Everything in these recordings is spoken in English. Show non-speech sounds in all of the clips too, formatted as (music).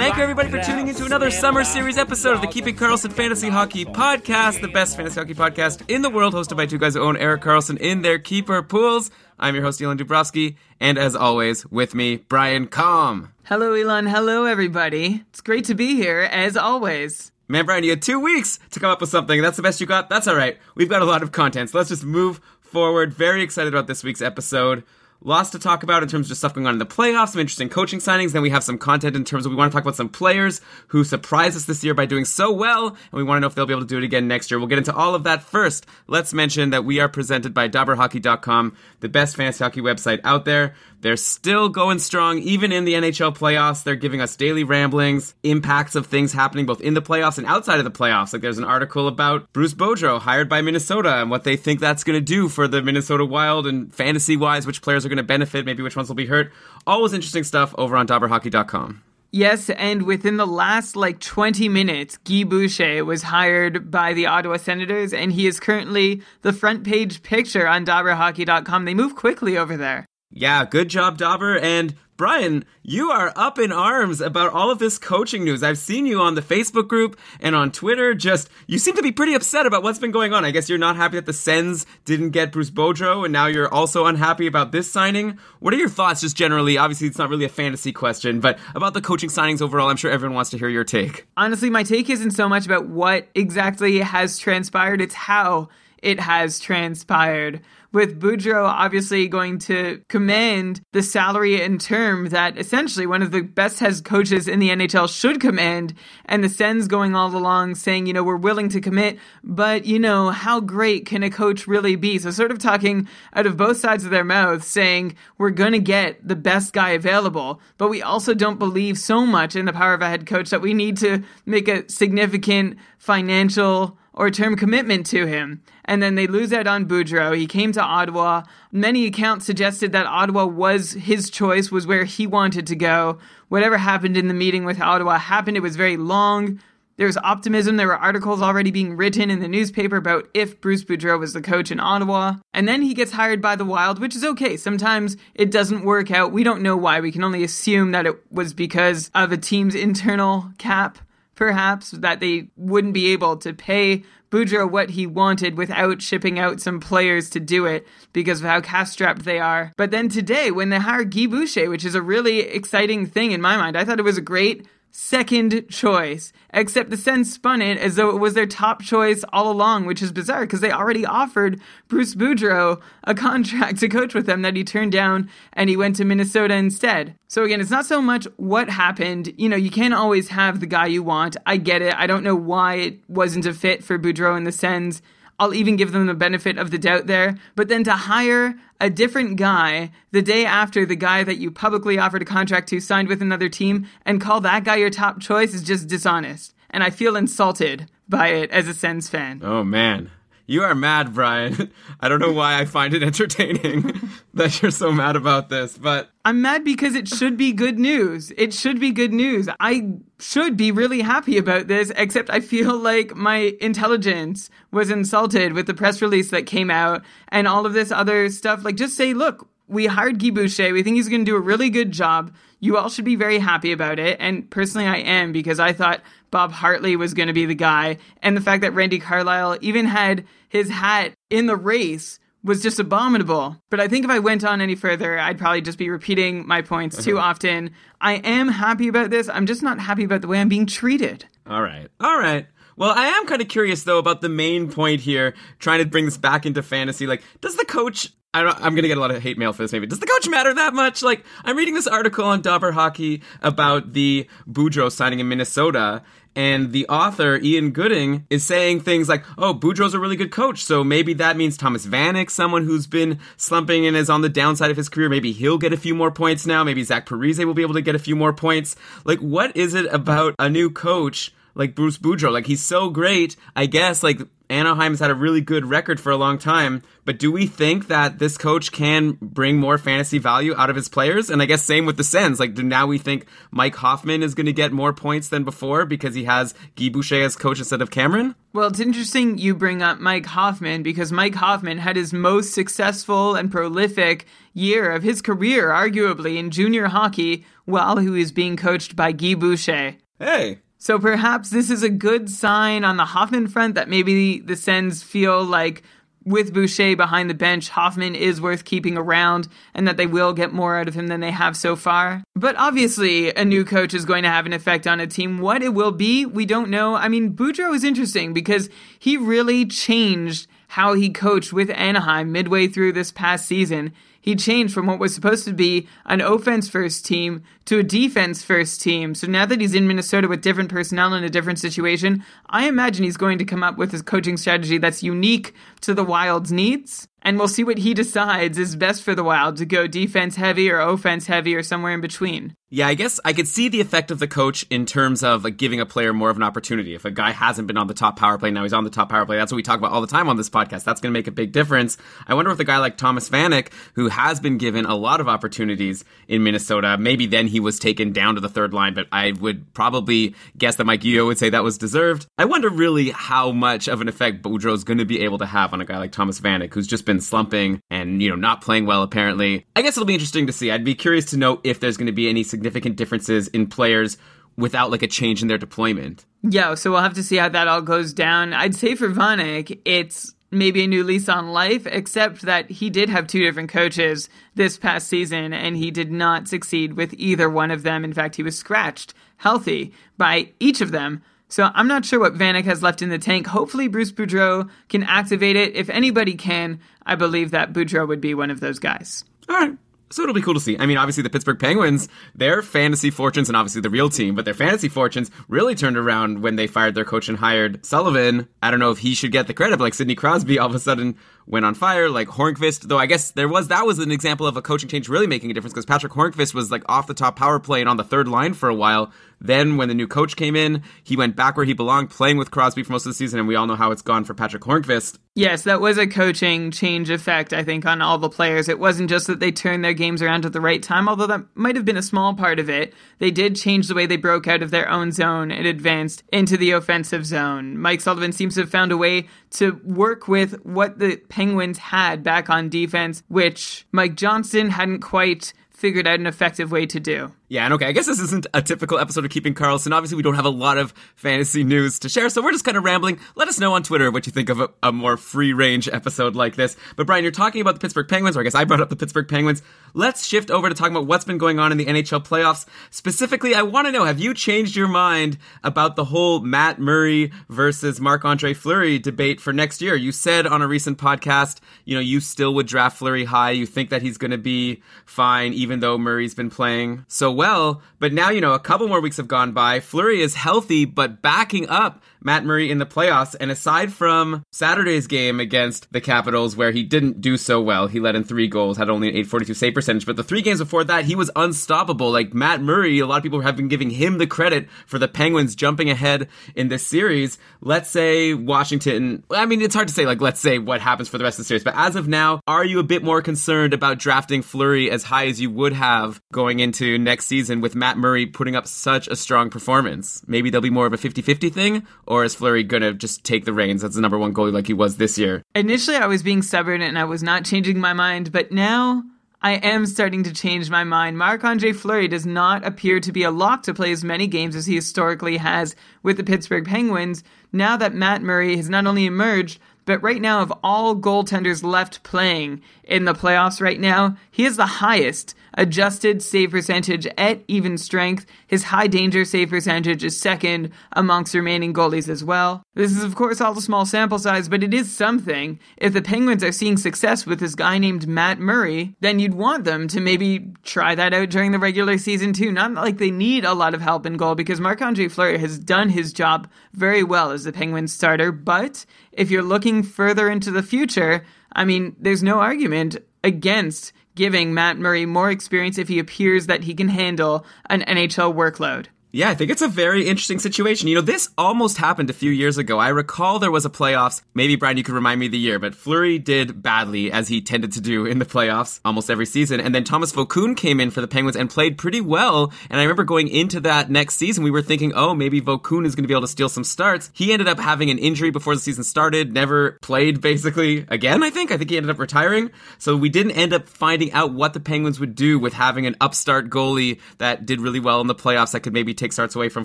Thank you, everybody, for tuning into another summer series episode of the Keeping Karlsson Fantasy Hockey Podcast, the best fantasy hockey podcast in the world, hosted by two guys who own Erik Karlsson in their keeper pools. I'm your host, Elon Dubrovsky, and as always, with me, Brian Com. Hello, Elon. Hello, everybody. It's great to be here, as always. Man, Brian, you had two weeks to come up with something. That's the best you got. That's all right. We've got a lot of content, so let's just move forward. Very excited about this week's episode. Lots to talk about in terms of just stuff going on in the playoffs, some interesting coaching signings. Then we have some content in terms of we want to talk about some players who surprised us this year by doing so well, and we want to know if they'll be able to do it again next year. We'll get into all of that first. Let's mention that we are presented by DobberHockey.com, the best fantasy hockey website out there. They're still going strong, even in the NHL playoffs. They're giving us daily ramblings, impacts of things happening both in the playoffs and outside of the playoffs. Like there's an article about Bruce Boudreau hired by Minnesota and what they think that's going to do for the Minnesota Wild and fantasy wise, which players are going to benefit, maybe which ones will be hurt. Always interesting stuff over on DobberHockey.com. Yes, and within the last like 20 minutes, Guy Boucher was hired by the Ottawa Senators, and he is currently the front page picture on DobberHockey.com. They move quickly over there. Yeah, good job, Dobber. And Brian, you are up in arms about all of this coaching news. I've seen you on the Facebook group and on Twitter. Just, you seem to be pretty upset about what's been going on. I guess you're not happy that the Sens didn't get Bruce Boudreau, and now you're also unhappy about this signing. What are your thoughts, just generally? Obviously, it's not really a fantasy question, but about the coaching signings overall, I'm sure everyone wants to hear your take. Honestly, my take isn't so much about what exactly has transpired, it's how it has transpired. With Boudreau obviously going to command the salary and term that essentially one of the best head coaches in the NHL should command, and the Sens going all along saying, you know, we're willing to commit, but you know, how great can a coach really be? So sort of talking out of both sides of their mouths, saying we're going to get the best guy available, but we also don't believe so much in the power of a head coach that we need to make a significant financial or term commitment to him. And then they lose out on Boudreau. He came to Ottawa. Many accounts suggested that Ottawa was his choice, was where he wanted to go. Whatever happened in the meeting with Ottawa happened. It was very long. There was optimism. There were articles already being written in the newspaper about if Bruce Boudreau was the coach in Ottawa. And then he gets hired by the Wild, which is okay. Sometimes it doesn't work out. We don't know why. We can only assume that it was because of a team's internal cap perhaps that they wouldn't be able to pay Boudreau what he wanted without shipping out some players to do it because of how cash strapped they are. But then today, when they hired Guy Boucher, which is a really exciting thing in my mind, I thought it was a great second choice, except the Sens spun it as though it was their top choice all along, which is bizarre because they already offered Bruce Boudreau a contract to coach with them that he turned down and he went to Minnesota instead. So again, it's not so much what happened. You know, you can't always have the guy you want. I get it. I don't know why it wasn't a fit for Boudreau and the Sens. I'll even give them the benefit of the doubt there. But then to hire a different guy the day after the guy that you publicly offered a contract to signed with another team and call that guy your top choice is just dishonest. And I feel insulted by it as a Sens fan. Oh, man. You are mad, Brian. (laughs) I don't know why I find it entertaining (laughs) that you're so mad about this, but I'm mad because it should be good news. It should be good news. I should be really happy about this, except I feel (laughs) like my intelligence was insulted with the press release that came out and all of this other stuff. Like, just say, look, we hired Guy Boucher. We think he's going to do a really good job. You all should be very happy about it. And personally, I am because I thought Bob Hartley was going to be the guy. And the fact that Randy Carlyle even had his hat in the race was just abominable. But I think if I went on any further, I'd probably just be repeating my points too uh-huh. often. I am happy about this. I'm just not happy about the way I'm being treated. All right. All right. Well, I am kind of curious though about the main point here, trying to bring this back into fantasy. Like, does the coach? I don't, I'm gonna get a lot of hate mail for this. Maybe does the coach matter that much? Like, I'm reading this article on Dobber Hockey about the Boudreau signing in Minnesota, and the author Ian Gooding is saying things like, "Oh, Boudreau's a really good coach, so maybe that means Thomas Vanek, someone who's been slumping and is on the downside of his career, maybe he'll get a few more points now. Maybe Zach Parise will be able to get a few more points. Like, what is it about a new coach?" like Bruce Boudreau. Like he's so great. I guess like Anaheim's had a really good record for a long time, but do we think that this coach can bring more fantasy value out of his players? And I guess same with the Sens. Like do now we think Mike Hoffman is going to get more points than before because he has Guy Boucher as coach instead of Cameron? Well, it's interesting you bring up Mike Hoffman because Mike Hoffman had his most successful and prolific year of his career, arguably, in junior hockey while he was being coached by Guy Boucher. Hey, So perhaps this is a good sign on the Hoffman front that maybe the Sens feel like with Boucher behind the bench, Hoffman is worth keeping around and that they will get more out of him than they have so far. But obviously, a new coach is going to have an effect on a team. What it will be, we don't know. I mean, Boudreau is interesting because he really changed how he coached with Anaheim midway through this past season. He changed from what was supposed to be an offense first team to a defense first team. So now that he's in Minnesota with different personnel in a different situation, I imagine he's going to come up with a coaching strategy that's unique to the Wild's needs. And we'll see what he decides is best for the Wild to go defense heavy or offense heavy or somewhere in between. Yeah, I guess I could see the effect of the coach in terms of like giving a player more of an opportunity. If a guy hasn't been on the top power play, now he's on the top power play. That's what we talk about all the time on this podcast. That's going to make a big difference. I wonder if a guy like Thomas Vanek, who has been given a lot of opportunities in Minnesota, maybe then he was taken down to the third line, but I would probably guess that Mike Yeo would say that was deserved. I wonder really how much of an effect Boudreau's going to be able to have on a guy like Thomas Vanek, who's just been slumping and, you know, not playing well apparently. I guess it'll be interesting to see. I'd be curious to know if there's going to be any significant differences in players without like a change in their deployment. Yeah, so we'll have to see how that all goes down. I'd say for Vanek, it's maybe a new lease on life, except that he did have two different coaches this past season, and he did not succeed with either one of them. In fact, he was scratched healthy by each of them. So I'm not sure what Vanek has left in the tank. Hopefully, Bruce Boudreau can activate it. If anybody can, I believe that Boudreau would be one of those guys. All right. So it'll be cool to see. I mean, obviously the Pittsburgh Penguins, their fantasy fortunes, and obviously the real team, but their fantasy fortunes really turned around when they fired their coach and hired Sullivan. I don't know if he should get the credit, but like Sidney Crosby all of a sudden went on fire, like Hornqvist, though I guess there was, that was an example of a coaching change really making a difference because Patrick Hornqvist was like off the top power play and on the third line for a while. Then when the new coach came in, he went back where he belonged, playing with Crosby for most of the season, and we all know how it's gone for Patrick Hornqvist. Yes, that was a coaching change effect, I think, on all the players. It wasn't just that they turned their games around at the right time, although that might have been a small part of it. They did change the way they broke out of their own zone and advanced into the offensive zone. Mike Sullivan seems to have found a way to work with what the Penguins had back on defense, which Mike Johnston hadn't quite figured out an effective way to do. Yeah, and okay, I guess this isn't a typical episode of Keeping Karlsson. Obviously, we don't have a lot of fantasy news to share, so we're just kind of rambling. Let us know on Twitter what you think of a, a more free range episode like this. But Brian, you're talking about the Pittsburgh Penguins, or I guess I brought up the Pittsburgh Penguins. Let's shift over to talking about what's been going on in the NHL playoffs. Specifically, I want to know have you changed your mind about the whole Matt Murray versus Marc Andre Fleury debate for next year? You said on a recent podcast, you know, you still would draft Fleury high. You think that he's going to be fine, even though Murray's been playing so well. But now, you know, a couple more weeks have gone by. Fleury is healthy, but backing up Matt Murray in the playoffs. And aside from Saturday's game against the Capitals, where he didn't do so well, he let in three goals, had only an 842 save percentage. But the three games before that, he was unstoppable. Like Matt Murray, a lot of people have been giving him the credit for the Penguins jumping ahead in this series. Let's say Washington, I mean, it's hard to say, like, let's say what happens for the rest of the series. But as of now, are you a bit more concerned about drafting Fleury as high as you would have going into next season with Matt Murray putting up such a strong performance? Maybe there'll be more of a 50 50 thing, or is Fleury gonna just take the reins as the number one goalie like he was this year? Initially, I was being stubborn and I was not changing my mind, but now I am starting to change my mind. Marc Andre Fleury does not appear to be a lock to play as many games as he historically has with the Pittsburgh Penguins now that Matt Murray has not only emerged, but right now, of all goaltenders left playing in the playoffs right now, he is the highest adjusted save percentage at even strength. His high danger save percentage is second amongst remaining goalies as well. This is, of course, all a small sample size, but it is something. If the Penguins are seeing success with this guy named Matt Murray, then you'd want them to maybe try that out during the regular season too. Not like they need a lot of help in goal because Marc Andre Fleury has done his job very well as the Penguins starter, but if you're looking further into the future, I mean, there's no argument against giving Matt Murray more experience if he appears that he can handle an NHL workload. Yeah, I think it's a very interesting situation. You know, this almost happened a few years ago. I recall there was a playoffs. Maybe Brian, you could remind me the year, but Fleury did badly as he tended to do in the playoffs almost every season. And then Tomas Vokoun came in for the Penguins and played pretty well. And I remember going into that next season, we were thinking, oh, maybe Vokoun is going to be able to steal some starts. He ended up having an injury before the season started, never played basically again, I think. I think he ended up retiring. So we didn't end up finding out what the Penguins would do with having an upstart goalie that did really well in the playoffs that could maybe take starts away from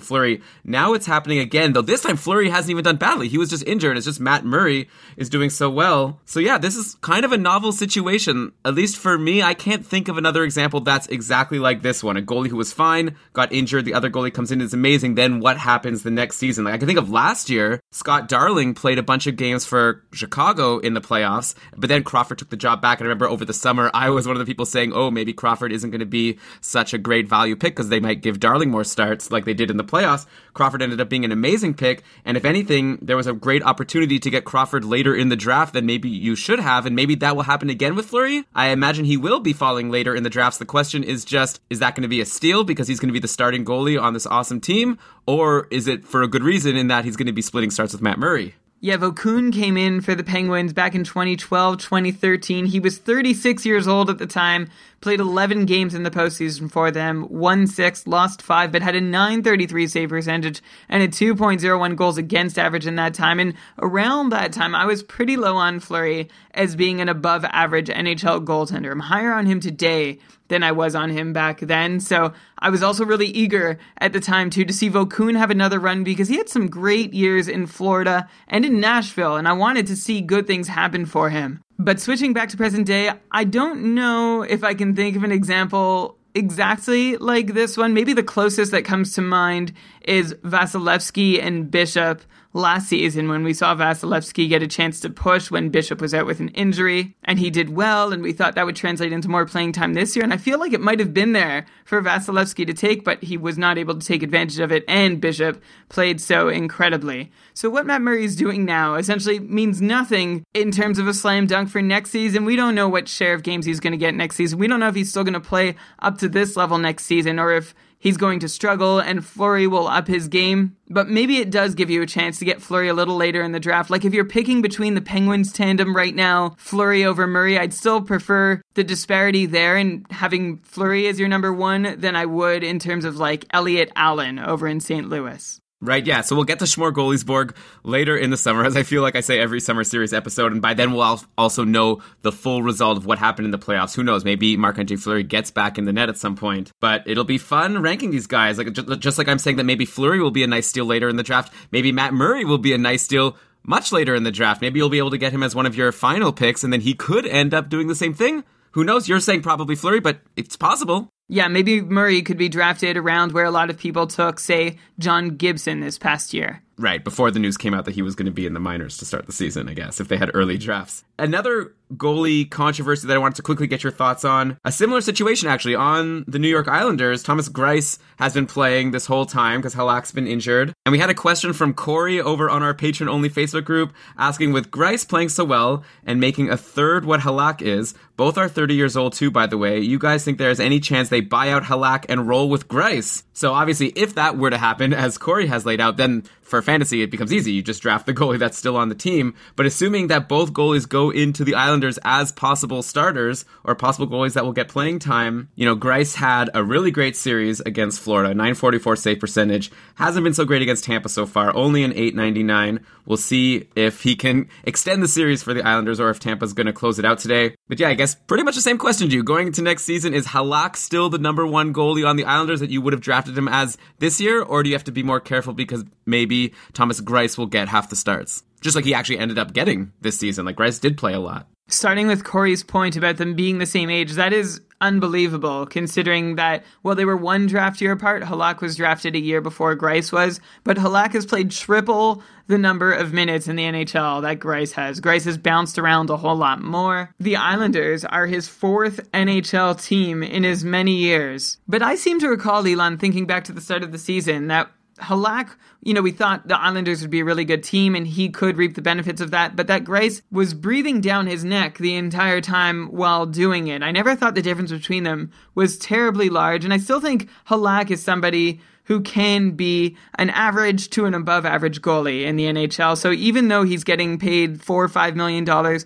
Fleury. Now it's happening again, though this time Fleury hasn't even done badly. He was just injured. It's just Matt Murray is doing so well. So yeah, this is kind of a novel situation. At least for me, I can't think of another example that's exactly like this one. A goalie who was fine, got injured, the other goalie comes in, is amazing. Then what happens the next season? Like I can think of last year, Scott Darling played a bunch of games for Chicago in the playoffs, but then Crawford took the job back. And I remember over the summer, (laughs) I was one of the people saying, oh, maybe Crawford isn't going to be such a great value pick because they might give Darling more starts like they did in the playoffs. Crawford ended up being an amazing pick. And if anything, there was a great opportunity to get Crawford later in the draft than maybe you should have. And maybe that will happen again with Fleury. I imagine he will be falling later in the drafts. The question is just, is that going to be a steal because he's going to be the starting goalie on this awesome team? Or is it for a good reason in that he's going to be splitting starts with Matt Murray? Yeah, Vokoun came in for the Penguins back in 2012, 2013. He was 36 years old at the time, played 11 games in the postseason for them, won six, lost five, but had a 933 save percentage and a 2.01 goals against average in that time. And around that time, I was pretty low on Fleury as being an above average NHL goaltender. I'm higher on him today than I was on him back then. So I was also really eager at the time too to see Vokoun have another run because he had some great years in Florida and in Nashville, and I wanted to see good things happen for him. But switching back to present day, I don't know if I can think of an example exactly like this one. Maybe the closest that comes to mind is Vasilevskiy and Bishop last season when we saw Vasilevskiy get a chance to push when Bishop was out with an injury, and he did well, and we thought that would translate into more playing time this year. And I feel like it might have been there for Vasilevskiy to take, but he was not able to take advantage of it, and Bishop played so incredibly. So what Matt Murray is doing now essentially means nothing in terms of a slam dunk for next season. We don't know what share of games he's going to get next season. We don't know if he's still going to play up to this level next season or if he's going to struggle and Fleury will up his game. But maybe it does give you a chance to get Fleury a little later in the draft. Like if you're picking between the Penguins tandem right now, Fleury over Murray, I'd still prefer the disparity there and having Fleury as your number one than I would in terms of like Elliott Allen over in St. Louis. Right, yeah. So we'll get to Schmore Goaliesborg later in the summer, (laughs) as I feel like I say every summer series episode, and by then we'll also know the full result of what happened in the playoffs. Who knows? Maybe Marc Andre Fleury gets back in the net at some point, but it'll be fun ranking these guys. Like just like I'm saying that maybe Fleury will be a nice steal later in the draft. Maybe Matt Murray will be a nice steal much later in the draft. Maybe you'll be able to get him as one of your final picks, and then he could end up doing the same thing. Who knows? You're saying probably Fleury, but it's possible. Yeah, maybe Murray could be drafted around where a lot of people took, say, John Gibson this past year. Right, before the news came out that he was going to be in the minors to start the season, I guess, if they had early drafts. Another goalie controversy that I wanted to quickly get your thoughts on. A similar situation, actually, on the New York Islanders. Thomas Greiss has been playing this whole time because Halak's been injured. And we had a question from Corey over on our Patreon only Facebook group asking with Greiss playing so well and making a third what Halak is, both are 30 years old too, by the way, you guys think there's any chance they buy out Halak and roll with Greiss? So obviously, if that were to happen, as Corey has laid out, then for fantasy, it becomes easy. You just draft the goalie that's still on the team. But assuming that both goalies go into the Islanders as possible starters or possible goalies that will get playing time, you know, Greiss had a really great series against Florida, 944 save percentage. Hasn't been so great against Tampa so far, only an 899. We'll see if he can extend the series for the Islanders or if Tampa's going to close it out today. But yeah, I guess pretty much the same question to you. Going into next season, is Halak still the number one goalie on the Islanders that you would have drafted him as this year? Or do you have to be more careful because maybe Thomas Greiss will get half the starts? Just like he actually ended up getting this season. Like Greiss did play a lot. Starting with Corey's point about them being the same age, that is unbelievable considering that, well, they were one draft year apart. Halak was drafted a year before Greiss was, but Halak has played triple the number of minutes in the NHL that Greiss has. Greiss has bounced around a whole lot more. The Islanders are his fourth NHL team in as many years. But I seem to recall, Elon, thinking back to the start of the season, that Halak, you know, we thought the Islanders would be a really good team and he could reap the benefits of that, but that Greiss was breathing down his neck the entire time while doing it. I never thought the difference between them was terribly large, and I still think Halak is somebody who can be an average to an above average goalie in the NHL. So even though he's getting paid four or five million dollars,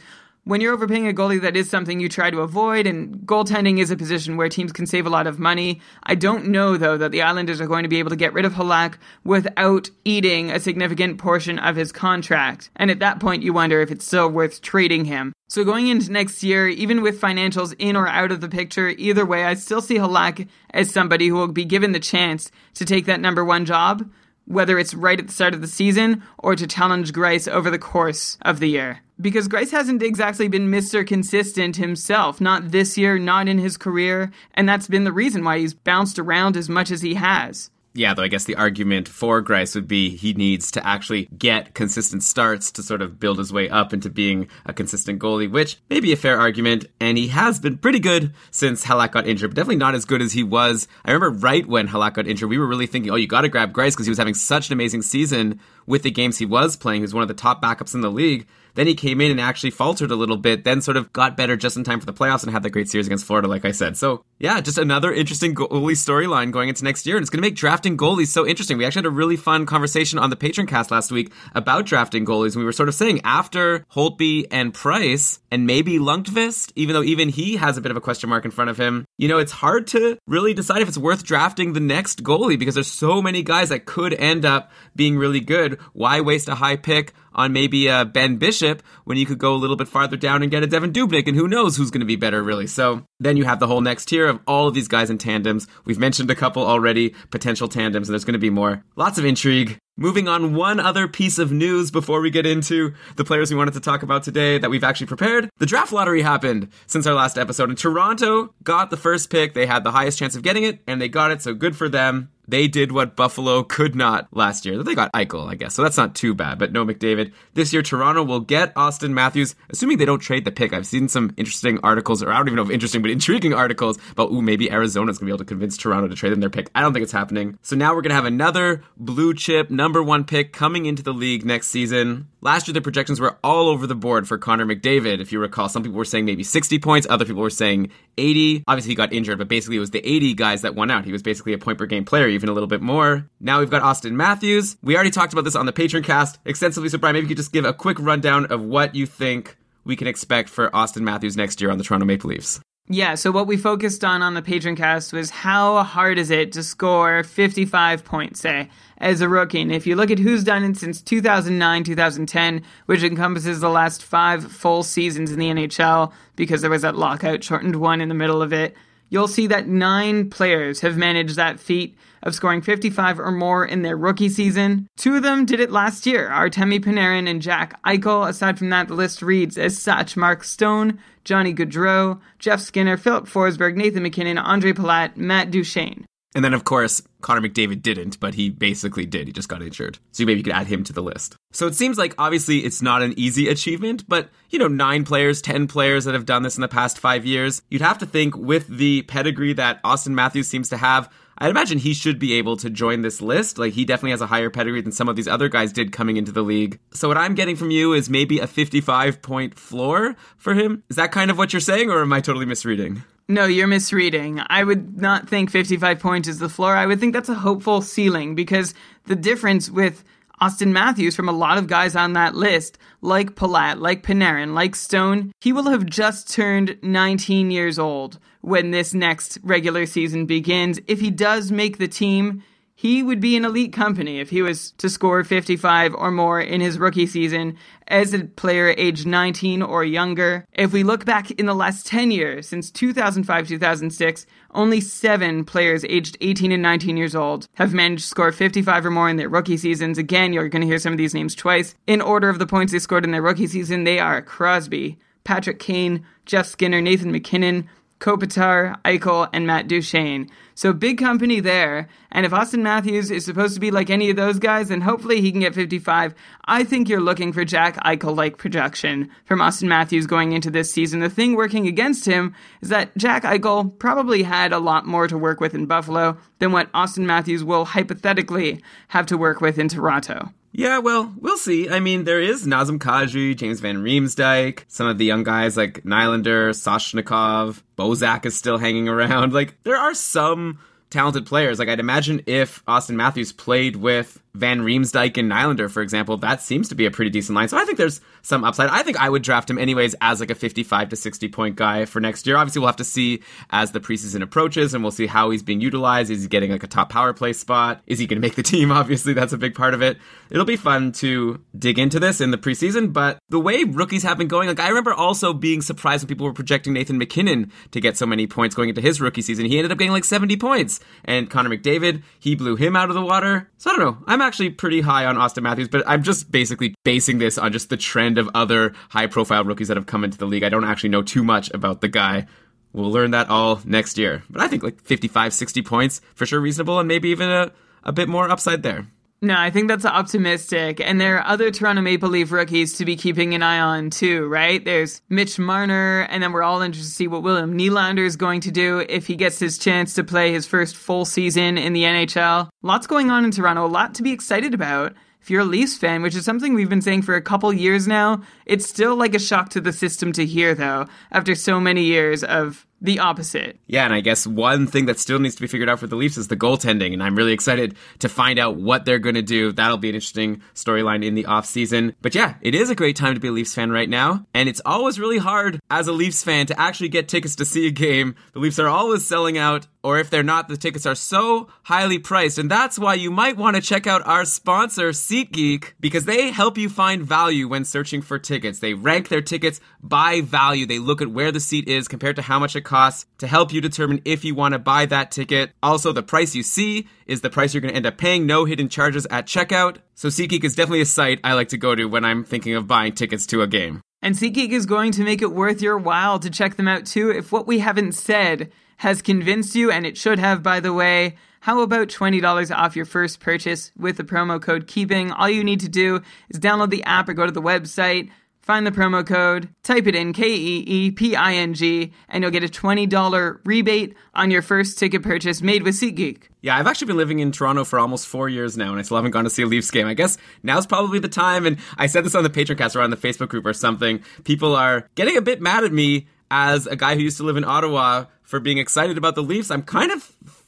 when you're overpaying a goalie, that is something you try to avoid, and goaltending is a position where teams can save a lot of money. I don't know, though, that the Islanders are going to be able to get rid of Halak without eating a significant portion of his contract. And at that point, you wonder if it's still worth trading him. So going into next year, even with financials in or out of the picture, either way, I still see Halak as somebody who will be given the chance to take that number one job whether it's right at the start of the season or to challenge Greiss over the course of the year. Because Greiss hasn't exactly been Mr. Consistent himself, not this year, not in his career, and that's been the reason why he's bounced around as much as he has yeah, though I guess the argument for Greiss would be he needs to actually get consistent starts to sort of build his way up into being a consistent goalie, which may be a fair argument. And he has been pretty good since Halak got injured, but definitely not as good as he was. I remember right when Halak got injured, we were really thinking, oh, you got to grab Greiss because he was having such an amazing season with the games he was playing. He was one of the top backups in the league. Then he came in and actually faltered a little bit, then sort of got better just in time for the playoffs and had that great series against Florida, like I said. So, yeah, just another interesting goalie storyline going into next year. And it's going to make drafting goalies so interesting. We actually had a really fun conversation on the Patreon cast last week about drafting goalies. And we were sort of saying after Holtby and Price and maybe Lundqvist, even though even he has a bit of a question mark in front of him, you know, it's hard to really decide if it's worth drafting the next goalie because there's so many guys that could end up being really good. Why waste a high pick on maybe a Ben Bishop when you could go a little bit farther down and get a Devan Dubnyk, and who knows who's going to be better, really. So then you have the whole next tier of all of these guys in tandems. We've mentioned a couple already, potential tandems, and there's going to be more. Lots of intrigue. Moving on, one other piece of news before we get into the players we wanted to talk about today that we've actually prepared. The draft lottery happened since our last episode, and Toronto got the first pick. They had the highest chance of getting it, and they got it, so good for them. They did what Buffalo could not last year. They got Eichel, I guess, so that's not too bad, but no McDavid. This year, Toronto will get Auston Matthews, assuming they don't trade the pick. I've seen some interesting articles, or I don't even know if interesting, but intriguing articles about, ooh, maybe Arizona's gonna be able to convince Toronto to trade them their pick. I don't think it's happening. So now we're gonna have another blue chip number one pick coming into the league next season. Last year, the projections were all over the board for Connor McDavid. If you recall, some people were saying maybe 60 points, other people were saying 80. Obviously, he got injured, but basically, it was the 80 guys that won out. He was basically a point per game player, even a little bit more. Now we've got Auston Matthews. We already talked about this on the Patreon cast extensively, so Brian, maybe you could just give a quick rundown of what you think we can expect for Auston Matthews next year on the Toronto Maple Leafs. Yeah, so what we focused on on the Patreon cast was how hard is it to score 55 points, say, as a rookie. And if you look at who's done it since 2009, 2010, which encompasses the last five full seasons in the NHL, because there was that lockout shortened one in the middle of it, you'll see that nine players have managed that feat of scoring 55 or more in their rookie season. Two of them did it last year, Artemi Panarin and Jack Eichel. Aside from that, the list reads as such Mark Stone, Johnny Gaudreau, Jeff Skinner, Filip Forsberg, Nathan MacKinnon, Ondrej Palat, Matt Duchene. And then, of course, Connor McDavid didn't, but he basically did. He just got injured. So maybe you could add him to the list. So it seems like obviously it's not an easy achievement, but you know, nine players, ten players that have done this in the past five years, you'd have to think with the pedigree that Auston Matthews seems to have, I'd imagine he should be able to join this list. Like he definitely has a higher pedigree than some of these other guys did coming into the league. So what I'm getting from you is maybe a 55 point floor for him. Is that kind of what you're saying, or am I totally misreading? No, you're misreading. I would not think 55 points is the floor. I would think that's a hopeful ceiling because the difference with Auston Matthews from a lot of guys on that list, like Palat, like Panarin, like Stone, he will have just turned 19 years old when this next regular season begins. If he does make the team, he would be an elite company if he was to score 55 or more in his rookie season as a player aged 19 or younger. If we look back in the last 10 years, since 2005 2006, only seven players aged 18 and 19 years old have managed to score 55 or more in their rookie seasons. Again, you're going to hear some of these names twice. In order of the points they scored in their rookie season, they are Crosby, Patrick Kane, Jeff Skinner, Nathan MacKinnon, Kopitar, Eichel, and Matt Duchene. So big company there. And if Auston Matthews is supposed to be like any of those guys, then hopefully he can get 55. I think you're looking for Jack Eichel like production from Auston Matthews going into this season. The thing working against him is that Jack Eichel probably had a lot more to work with in Buffalo than what Auston Matthews will hypothetically have to work with in Toronto. Yeah, well, we'll see. I mean, there is Nazem Kadri, James Van Riemsdyk, some of the young guys like Nylander, Soshnikov, Bozak is still hanging around. (laughs) Like, there are some talented players. Like, I'd imagine if Auston Matthews played with Van Riemsdyk and Nylander, for example, that seems to be a pretty decent line. So I think there's some upside. I think I would draft him anyways as like a 55 to 60 point guy for next year. Obviously, we'll have to see as the preseason approaches and we'll see how he's being utilized. Is he getting like a top power play spot? Is he going to make the team? (laughs) Obviously, that's a big part of it. It'll be fun to dig into this in the preseason, but the way rookies have been going, like I remember also being surprised when people were projecting Nathan MacKinnon to get so many points going into his rookie season. He ended up getting like 70 points. And Connor McDavid, he blew him out of the water. So I don't know. I'm actually pretty high on Auston Matthews, but I'm just basically basing this on just the trend of other high profile rookies that have come into the league. I don't actually know too much about the guy. We'll learn that all next year. But I think like 55, 60 points for sure reasonable and maybe even a, a bit more upside there. No, I think that's optimistic. And there are other Toronto Maple Leaf rookies to be keeping an eye on too, right? There's Mitch Marner, and then we're all interested to see what William Nylander is going to do if he gets his chance to play his first full season in the NHL. Lots going on in Toronto, a lot to be excited about. If you're a Leafs fan, which is something we've been saying for a couple years now, it's still like a shock to the system to hear, though, after so many years of the opposite. Yeah, and I guess one thing that still needs to be figured out for the Leafs is the goaltending, and I'm really excited to find out what they're going to do. That'll be an interesting storyline in the offseason. But yeah, it is a great time to be a Leafs fan right now, and it's always really hard as a Leafs fan to actually get tickets to see a game. The Leafs are always selling out, or if they're not, the tickets are so highly priced, and that's why you might want to check out our sponsor, SeatGeek, because they help you find value when searching for tickets. They rank their tickets by value. They look at where the seat is compared to how much it costs to help you determine if you want to buy that ticket. Also, the price you see is the price you're going to end up paying, no hidden charges at checkout. So SeatGeek is definitely a site I like to go to when I'm thinking of buying tickets to a game. And SeatGeek is going to make it worth your while to check them out too. If what we haven't said has convinced you, and it should have, by the way, how about $20 off your first purchase with the promo code KEEPING? All you need to do is download the app or go to the website, find the promo code, type it in K E E P I N G, and you'll get a $20 rebate on your first ticket purchase made with SeatGeek. Yeah, I've actually been living in Toronto for almost four years now, and I still haven't gone to see a Leafs game. I guess now's probably the time, and I said this on the Patreoncast or on the Facebook group or something. People are getting a bit mad at me as a guy who used to live in Ottawa for being excited about the Leafs. I'm kind of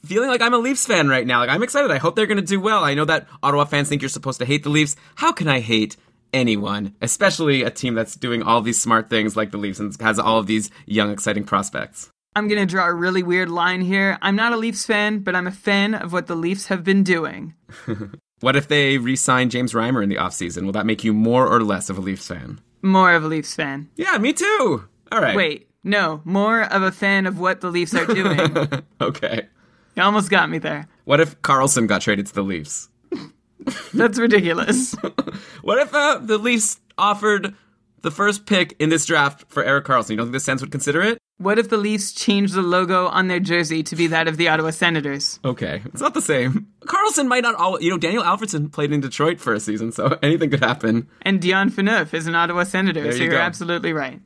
feeling like I'm a Leafs fan right now. Like I'm excited. I hope they're going to do well. I know that Ottawa fans think you're supposed to hate the Leafs. How can I hate anyone, especially a team that's doing all these smart things like the Leafs and has all of these young, exciting prospects? I'm going to draw a really weird line here. I'm not a Leafs fan, but I'm a fan of what the Leafs have been doing. (laughs) what if they re sign James Reimer in the offseason? Will that make you more or less of a Leafs fan? More of a Leafs fan. Yeah, me too. All right. Wait, no, more of a fan of what the Leafs are doing. (laughs) okay. You almost got me there. What if Karlsson got traded to the Leafs? (laughs) That's ridiculous. (laughs) what if uh, the Leafs offered the first pick in this draft for Erik Karlsson? You don't think the Sens would consider it? What if the Leafs changed the logo on their jersey to be that of the Ottawa Senators? Okay, it's not the same. Karlsson might not all. You know, Daniel Alfredsson played in Detroit for a season, so (laughs) anything could happen. And Dion Phaneuf is an Ottawa Senator, There so you you're go. absolutely right.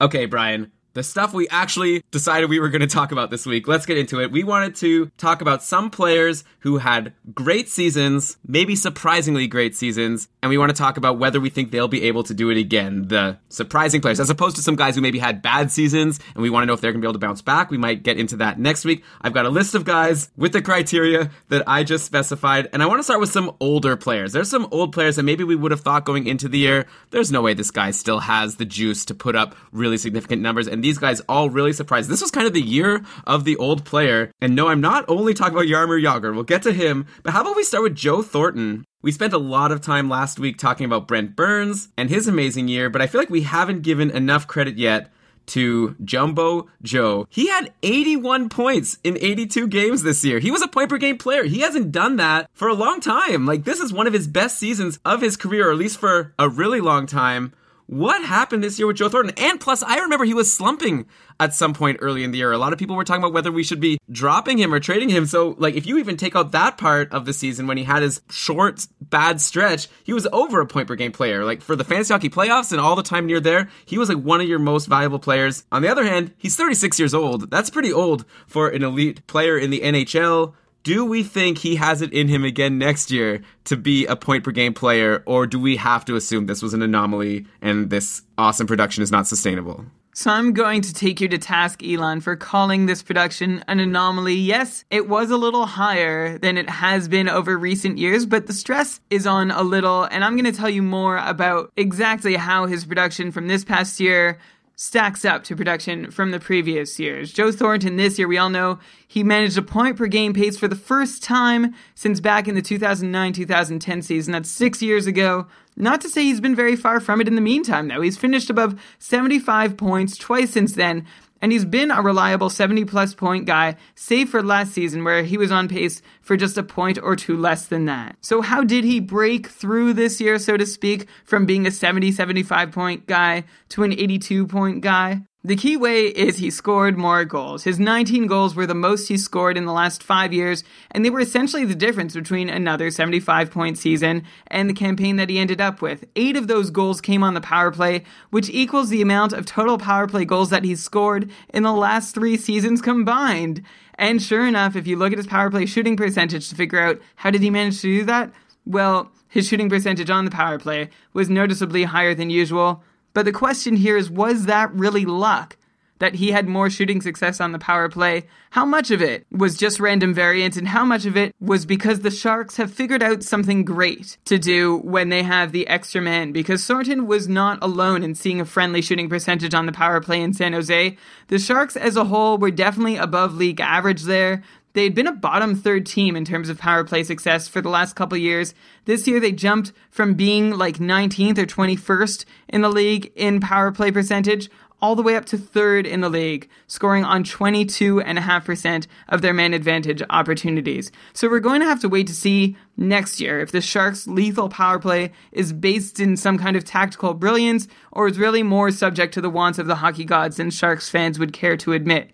Okay, Brian. The stuff we actually decided we were going to talk about this week. Let's get into it. We wanted to talk about some players who had great seasons, maybe surprisingly great seasons, and we want to talk about whether we think they'll be able to do it again. The surprising players, as opposed to some guys who maybe had bad seasons, and we want to know if they're going to be able to bounce back. We might get into that next week. I've got a list of guys with the criteria that I just specified, and I want to start with some older players. There's some old players that maybe we would have thought going into the year, there's no way this guy still has the juice to put up really significant numbers, and these guys all really surprised. This was kind of the year of the old player. And no, I'm not only talking about Jaromir Jagr. We'll get to him. But how about we start with Joe Thornton? We spent a lot of time last week talking about Brent Burns and his amazing year, but I feel like we haven't given enough credit yet to Jumbo Joe. He had 81 points in 82 games this year. He was a point per game player. He hasn't done that for a long time. Like, this is one of his best seasons of his career, or at least for a really long time what happened this year with Joe Thornton? And plus, I remember he was slumping at some point early in the year. A lot of people were talking about whether we should be dropping him or trading him. So, like, if you even take out that part of the season when he had his short, bad stretch, he was over a point per game player. Like, for the fantasy hockey playoffs and all the time near there, he was like one of your most valuable players. On the other hand, he's 36 years old. That's pretty old for an elite player in the NHL do we think he has it in him again next year to be a point per game player, or do we have to assume this was an anomaly and this awesome production is not sustainable? So I'm going to take you to task, Elon, for calling this production an anomaly. Yes, it was a little higher than it has been over recent years, but the stress is on a little, and I'm going to tell you more about exactly how his production from this past year stacks up to production from the previous years. Joe Thornton this year, we all know he managed a point per game pace for the first time since back in the 2009 2010 season. That's six years ago. Not to say he's been very far from it in the meantime, though. He's finished above 75 points twice since then, and he's been a reliable 70 plus point guy, save for last season where he was on pace for just a point or two less than that. So, how did he break through this year, so to speak, from being a 70 75 point guy to an 82 point guy? The key way is he scored more goals. His 19 goals were the most he scored in the last five years, and they were essentially the difference between another 75 point season and the campaign that he ended up with. Eight of those goals came on the power play, which equals the amount of total power play goals that he's scored in the last three seasons combined. And sure enough, if you look at his power play shooting percentage to figure out how did he manage to do that, well, his shooting percentage on the power play was noticeably higher than usual. But the question here is was that really luck? That he had more shooting success on the power play? How much of it was just random variance, and how much of it was because the Sharks have figured out something great to do when they have the extra man? Because Thornton was not alone in seeing a friendly shooting percentage on the power play in San Jose. The Sharks as a whole were definitely above league average there. They'd been a bottom third team in terms of power play success for the last couple years. This year they jumped from being like 19th or 21st in the league in power play percentage all the way up to third in the league, scoring on 22.5% of their man advantage opportunities. So we're going to have to wait to see next year if the Sharks' lethal power play is based in some kind of tactical brilliance or is really more subject to the wants of the hockey gods than Sharks fans would care to admit.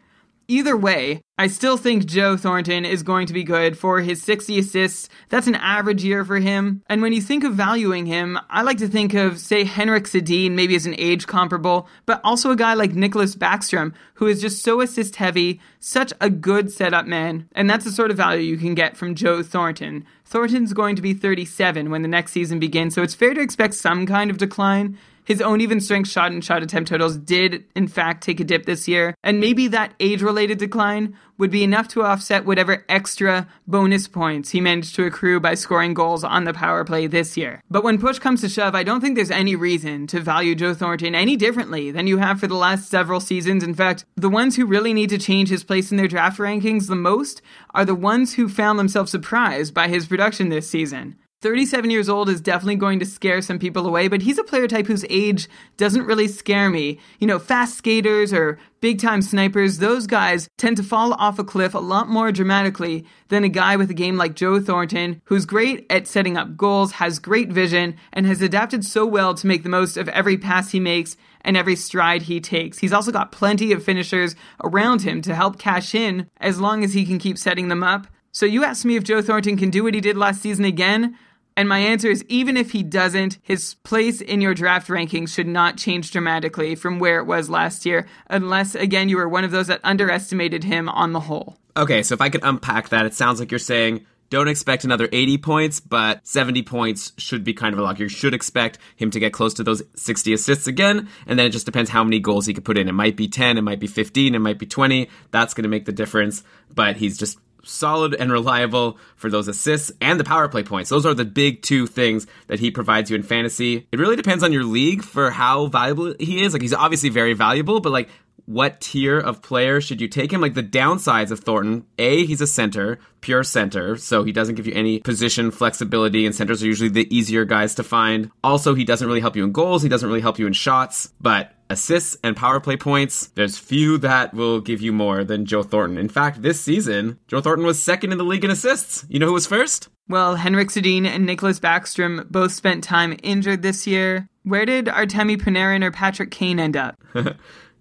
Either way, I still think Joe Thornton is going to be good for his 60 assists. That's an average year for him. And when you think of valuing him, I like to think of, say, Henrik Sedin, maybe as an age comparable, but also a guy like Nicklas Backstrom, who is just so assist heavy, such a good setup man. And that's the sort of value you can get from Joe Thornton. Thornton's going to be 37 when the next season begins, so it's fair to expect some kind of decline. His own even strength shot and shot attempt totals did, in fact, take a dip this year, and maybe that age related decline would be enough to offset whatever extra bonus points he managed to accrue by scoring goals on the power play this year. But when push comes to shove, I don't think there's any reason to value Joe Thornton any differently than you have for the last several seasons. In fact, the ones who really need to change his place in their draft rankings the most are the ones who found themselves surprised by his production this season. 37 years old is definitely going to scare some people away, but he's a player type whose age doesn't really scare me. You know, fast skaters or big time snipers, those guys tend to fall off a cliff a lot more dramatically than a guy with a game like Joe Thornton, who's great at setting up goals, has great vision, and has adapted so well to make the most of every pass he makes and every stride he takes. He's also got plenty of finishers around him to help cash in as long as he can keep setting them up. So you asked me if Joe Thornton can do what he did last season again. And my answer is even if he doesn't, his place in your draft rankings should not change dramatically from where it was last year, unless, again, you were one of those that underestimated him on the whole. Okay, so if I could unpack that, it sounds like you're saying don't expect another 80 points, but 70 points should be kind of a lock. You should expect him to get close to those 60 assists again, and then it just depends how many goals he could put in. It might be 10, it might be 15, it might be 20. That's going to make the difference, but he's just solid and reliable for those assists and the power play points. Those are the big two things that he provides you in fantasy. It really depends on your league for how valuable he is. Like he's obviously very valuable, but like what tier of player should you take him? Like the downsides of Thornton, A, he's a center, pure center, so he doesn't give you any position flexibility, and centers are usually the easier guys to find. Also, he doesn't really help you in goals, he doesn't really help you in shots, but assists and power play points, there's few that will give you more than Joe Thornton. In fact, this season, Joe Thornton was second in the league in assists. You know who was first? Well, Henrik Sedin and Nicklas Backstrom both spent time injured this year. Where did Artemi Panarin or Patrick Kane end up? (laughs)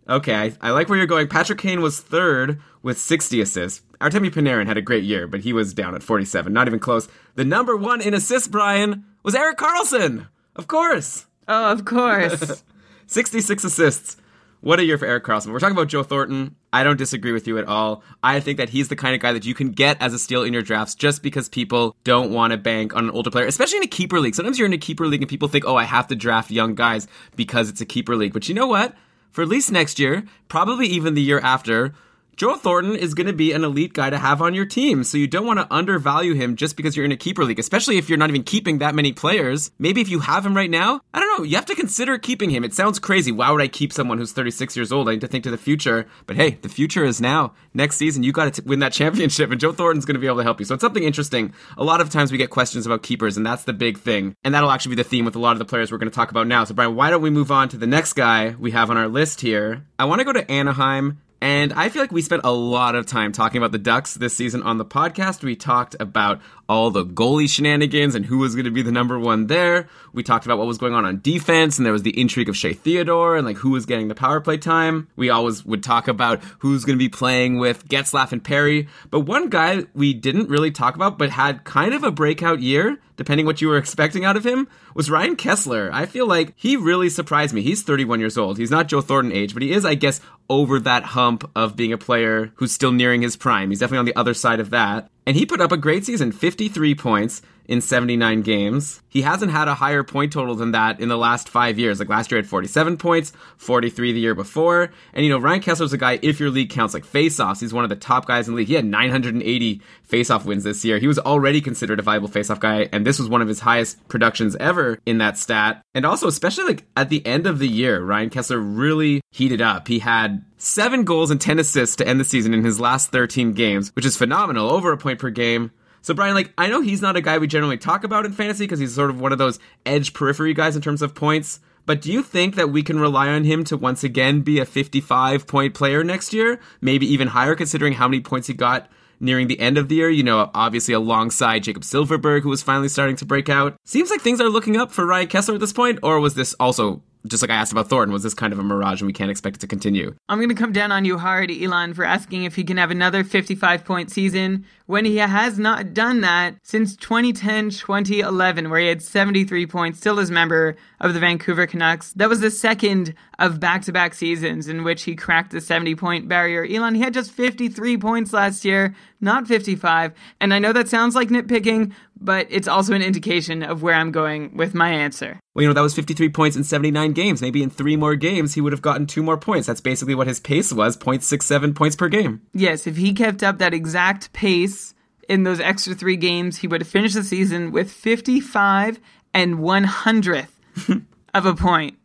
Okay, I, I, like where you're going. Patrick Kane was third with 60 assists. Artemi Panarin had a great year, but he was down at 47, not even close. The number one in assists, Brian, was Erik Karlsson. Of course. Oh, of course. (laughs) 66 assists. What a year for Erik Karlsson. We're talking about Joe Thornton. I don't disagree with you at all. I think that he's the kind of guy that you can get as a steal in your drafts just because people don't want to bank on an older player, especially in a keeper league. Sometimes you're in a keeper league and people think, oh, I have to draft young guys because it's a keeper league. But you know what? for at least next year, probably even the year after, Joe Thornton is going to be an elite guy to have on your team, so you don't want to undervalue him just because you're in a keeper league, especially if you're not even keeping that many players. Maybe if you have him right now, I don't know, you have to consider keeping him. It sounds crazy. Why would I keep someone who's 36 years old? I need to think to the future. But hey, the future is now. Next season, you got to win that (laughs) championship, and Joe Thornton's going to be able to help you. So it's something interesting. A lot of times we get questions about keepers, and that's the big thing. And that'll actually be the theme with a lot of the players we're going to talk about now. So, Brian, why don't we move on to the next guy we have on our list here? I want to go to Anaheim and I feel like we spent a lot of time talking about the Ducks this season on the podcast. We talked about all the goalie shenanigans and who was going to be the number one there. We talked about what was going on on defense, and there was the intrigue of Shea Theodore and like who was getting the power play time. We always would talk about who's going to be playing with Getzlaf and Perry. But one guy we didn't really talk about, but had kind of a breakout year, depending what you were expecting out of him, was Ryan Kesler. I feel like he really surprised me. He's 31 years old. He's not Joe Thornton age, but he is, I guess, over that hump of being a player who's still nearing his prime. He's definitely on the other side of that. And he put up a great season 53 points in 79 games. He hasn't had a higher point total than that in the last five years. Like last year, had 47 points, 43 the year before. And, you know, Ryan Kesler's a guy, if your league counts like faceoffs, he's one of the top guys in the league. He had 980 faceoff wins this year. He was already considered a viable faceoff guy, and this was one of his highest productions ever in that stat. And also, especially like at the end of the year, Ryan Kesler really heated up. He had seven goals and 10 assists to end the season in his last 13 games, which is phenomenal, over a point per game. So Brian, like I know he's not a guy we generally talk about in fantasy because he's sort of one of those edge periphery guys in terms of points. But do you think that we can rely on him to once again be a 55 point player next year? Maybe even higher considering how many points he got nearing the end of the year, you know, obviously alongside Jakob Silfverberg, who was finally starting to break out. Seems like things are looking up for Ryan Kesler at this point, or was this also just like I asked about Thornton, was this kind of a mirage and we can't expect it to continue? I'm going to come down on you hard, Elon, for asking if he can have another 55 point season when he has not done that since 2010 2011, where he had 73 points, still as member of the Vancouver Canucks. That was the second of back to back seasons in which he cracked the 70 point barrier. Elon, he had just 53 points last year, not 55. And I know that sounds like nitpicking, but it's also an indication of where I'm going with my answer. Well, you know, that was 53 points in 79 games. Maybe in three more games, he would have gotten two more points. That's basically what his pace was 0.67 points per game. Yes, if he kept up that exact pace in those extra three games, he would have finished the season with 55 and 100th (laughs) of a point.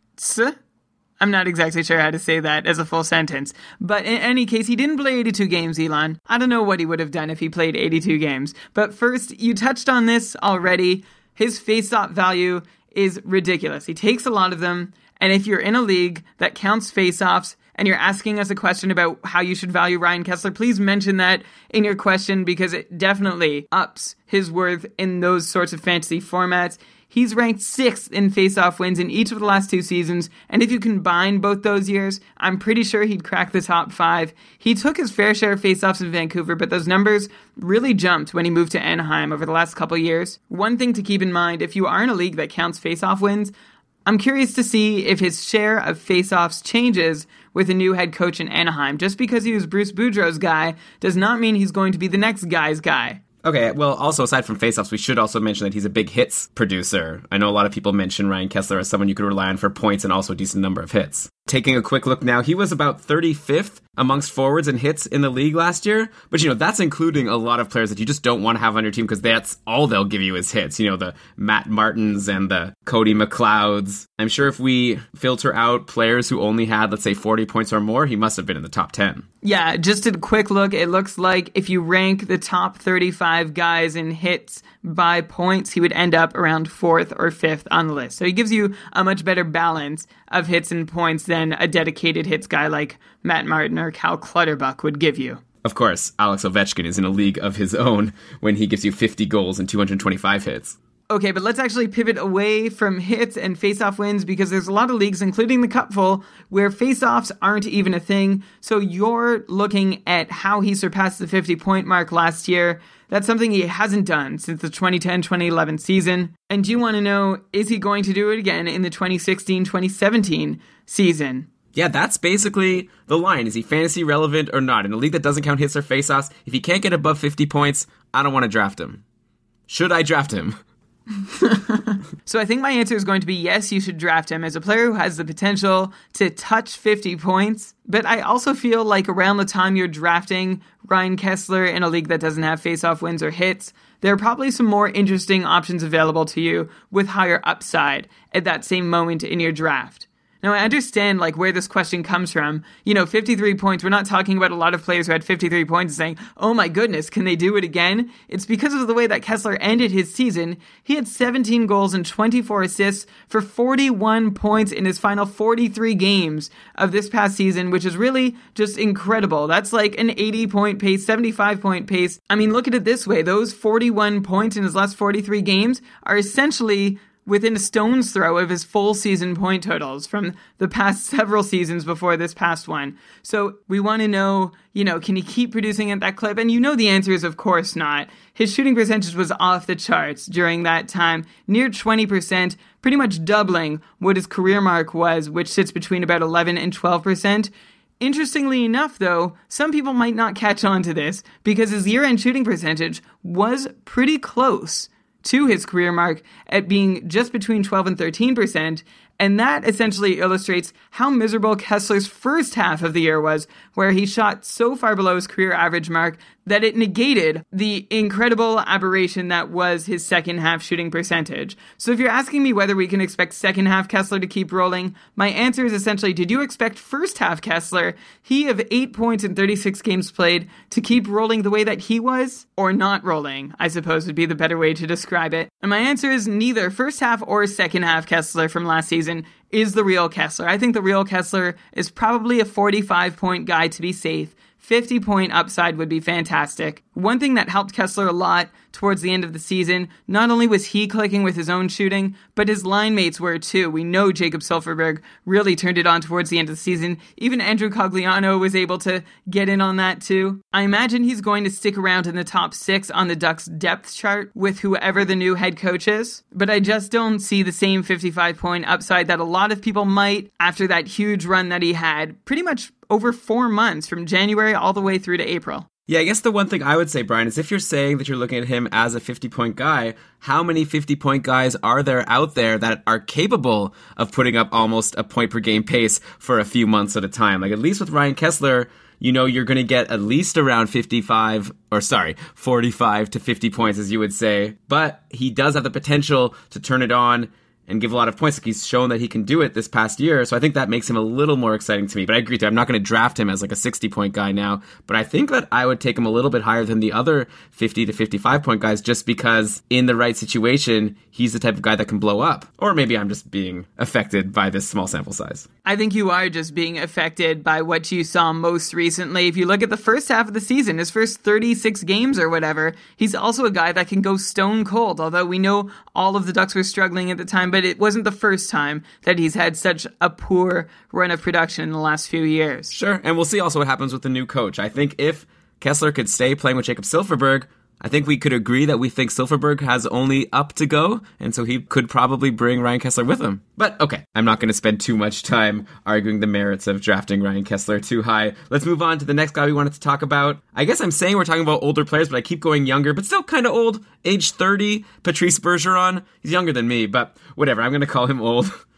I'm not exactly sure how to say that as a full sentence. But in any case, he didn't play 82 games, Elon. I don't know what he would have done if he played 82 games. But first, you touched on this already. His face-off value is ridiculous. He takes a lot of them, and if you're in a league that counts face-offs and you're asking us a question about how you should value Ryan Kesler, please mention that in your question because it definitely ups his worth in those sorts of fantasy formats. He's ranked sixth in faceoff wins in each of the last two seasons, and if you combine both those years, I'm pretty sure he'd crack the top five. He took his fair share of faceoffs in Vancouver, but those numbers really jumped when he moved to Anaheim over the last couple years. One thing to keep in mind if you are in a league that counts faceoff wins, I'm curious to see if his share of faceoffs changes with a new head coach in Anaheim. Just because he was Bruce Boudreau's guy does not mean he's going to be the next guy's guy. Okay, well, also aside from faceoffs, we should also mention that he's a big hits producer. I know a lot of people mention Ryan Kesler as someone you could rely on for points and also a decent number of hits. Taking a quick look now, he was about 35th amongst forwards and hits in the league last year. But, you know, that's including a lot of players that you just don't want to have on your team because that's all they'll give you is hits. You know, the Matt Martins and the Cody McLeods. I'm sure if we filter out players who only had, let's say, 40 points or more, he must have been in the top 10. Yeah, just a quick look, it looks like if you rank the top 35 guys in hits by points, he would end up around fourth or fifth on the list. So he gives you a much better balance of hits and points than a dedicated hits guy like Matt Martin or Cal Clutterbuck would give you. Of course, Alex Ovechkin is in a league of his own when he gives you 50 goals and 225 hits. Okay, but let's actually pivot away from hits and faceoff wins because there's a lot of leagues, including the Cupful, where faceoffs aren't even a thing. So you're looking at how he surpassed the 50 point mark last year. That's something he hasn't done since the 2010 2011 season. And you want to know, is he going to do it again in the 2016 2017 season? Yeah, that's basically the line. Is he fantasy relevant or not? In a league that doesn't count hits or faceoffs, if he can't get above 50 points, I don't want to draft him. Should I draft him? (laughs) so I think my answer is going to be yes, you should draft him as a player who has the potential to touch 50 points. But I also feel like around the time you're drafting Ryan Kesler in a league that doesn't have faceoff wins or hits, there are probably some more interesting options available to you with higher upside at that same moment in your draft. Now, I understand like where this question comes from. You know, 53 points. We're not talking about a lot of players who had 53 points and saying, "Oh my goodness, can they do it again?" It's because of the way that Kesler ended his season. He had 17 goals and 24 assists for 41 points in his final 43 games of this past season, which is really just incredible. That's like an 80 point pace, 75 point pace. I mean, look at it this way. Those 41 points in his last 43 games are essentially within a stone's throw of his full season point totals from the past several seasons before this past one. So we want to know, you know, can he keep producing at that clip? And you know the answer is of course not. His shooting percentage was off the charts during that time, near 20%, pretty much doubling what his career mark was, which sits between about 11 and 12%. Interestingly enough, though, some people might not catch on to this because his year end shooting percentage was pretty close to his career mark at being just between 12 and 13%, and that essentially illustrates how miserable Kesler's first half of the year was, where he shot so far below his career average mark that it negated the incredible aberration that was his second half shooting percentage. So if you're asking me whether we can expect second half Kesler to keep rolling, my answer is essentially did you expect first half Kesler, he of 8 points in 36 games played, to keep rolling the way that he was? Or not rolling, I suppose would be the better way to describe it. And my answer is neither first half or second half Kesler from last season is the real Kesler. I think the real Kesler is probably a 45 point guy to be safe. 50 point upside would be fantastic. One thing that helped Kesler a lot towards the end of the season, not only was he clicking with his own shooting, but his line mates were too. We know Jakob Silfverberg really turned it on towards the end of the season. Even Andrew Cogliano was able to get in on that too. I imagine he's going to stick around in the top six on the Ducks depth chart with whoever the new head coach is, but I just don't see the same 55 point upside that a lot of people might after that huge run that he had pretty much over four months from January all the way through to April. Yeah, I guess the one thing I would say, Brian, is if you're saying that you're looking at him as a 50 point guy, how many 50 point guys are there out there that are capable of putting up almost a point per game pace for a few months at a time? Like, at least with Ryan Kesler, you know you're going to get at least around 55 or sorry 45 to 50 points as you would say but he does have the potential to turn it on and give a lot of points. Like he's shown that he can do it this past year. So I think that makes him a little more exciting to me. But I agree you. I'm not going to draft him as like a 60 point guy now, but I think that I would take him a little bit higher than the other 50 to 55 point guys just because in the right situation, he's the type of guy that can blow up. Or maybe I'm just being affected by this small sample size. I think you are just being affected by what you saw most recently. If you look at the first half of the season, his first 36 games or whatever, he's also a guy that can go stone cold. Although we know all of the Ducks were struggling at the time, but it wasn't the first time that he's had such a poor run of production in the last few years. Sure. And we'll see also what happens with the new coach. I think if Kesler could stay playing with Jakob Silfverberg, I think we could agree that we think Silfverberg has only up to go, and so he could probably bring Ryan Kesler with him. But okay, I'm not going to spend too much time arguing the merits of drafting Ryan Kesler too high. Let's move on to the next guy we wanted to talk about. I guess I'm saying we're talking about older players, but I keep going younger, but still kind of old. Age 30, Patrice Bergeron. He's younger than me, but whatever, I'm going to call him old. (laughs)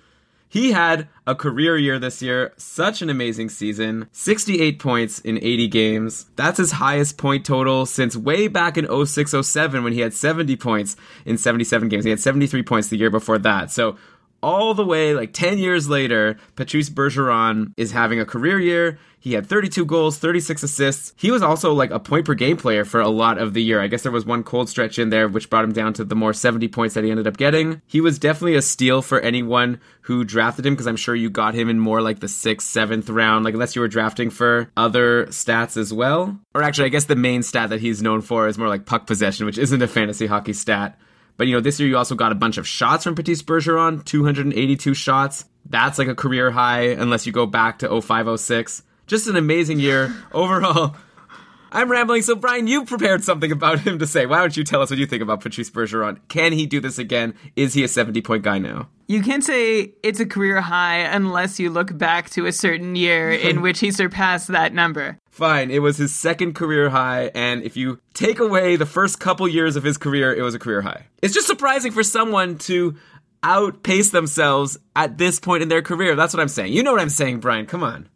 He had a career year this year, such an amazing season. 68 points in 80 games. That's his highest point total since way back in 06 07 when he had 70 points in 77 games. He had 73 points the year before that. So all the way like 10 years later, Patrice Bergeron is having a career year. He had 32 goals, 36 assists. He was also like a point per game player for a lot of the year. I guess there was one cold stretch in there which brought him down to the more 70 points that he ended up getting. He was definitely a steal for anyone who drafted him because I'm sure you got him in more like the sixth, seventh round, like unless you were drafting for other stats as well. Or actually, I guess the main stat that he's known for is more like puck possession, which isn't a fantasy hockey stat. But you know, this year you also got a bunch of shots from Patrice Bergeron, 282 shots. That's like a career high unless you go back to 0506. Just an amazing year overall. I'm rambling, so Brian, you prepared something about him to say. Why don't you tell us what you think about Patrice Bergeron? Can he do this again? Is he a 70 point guy now? You can't say it's a career high unless you look back to a certain year in (laughs) which he surpassed that number. Fine, it was his second career high, and if you take away the first couple years of his career, it was a career high. It's just surprising for someone to outpace themselves at this point in their career. That's what I'm saying. You know what I'm saying, Brian. Come on.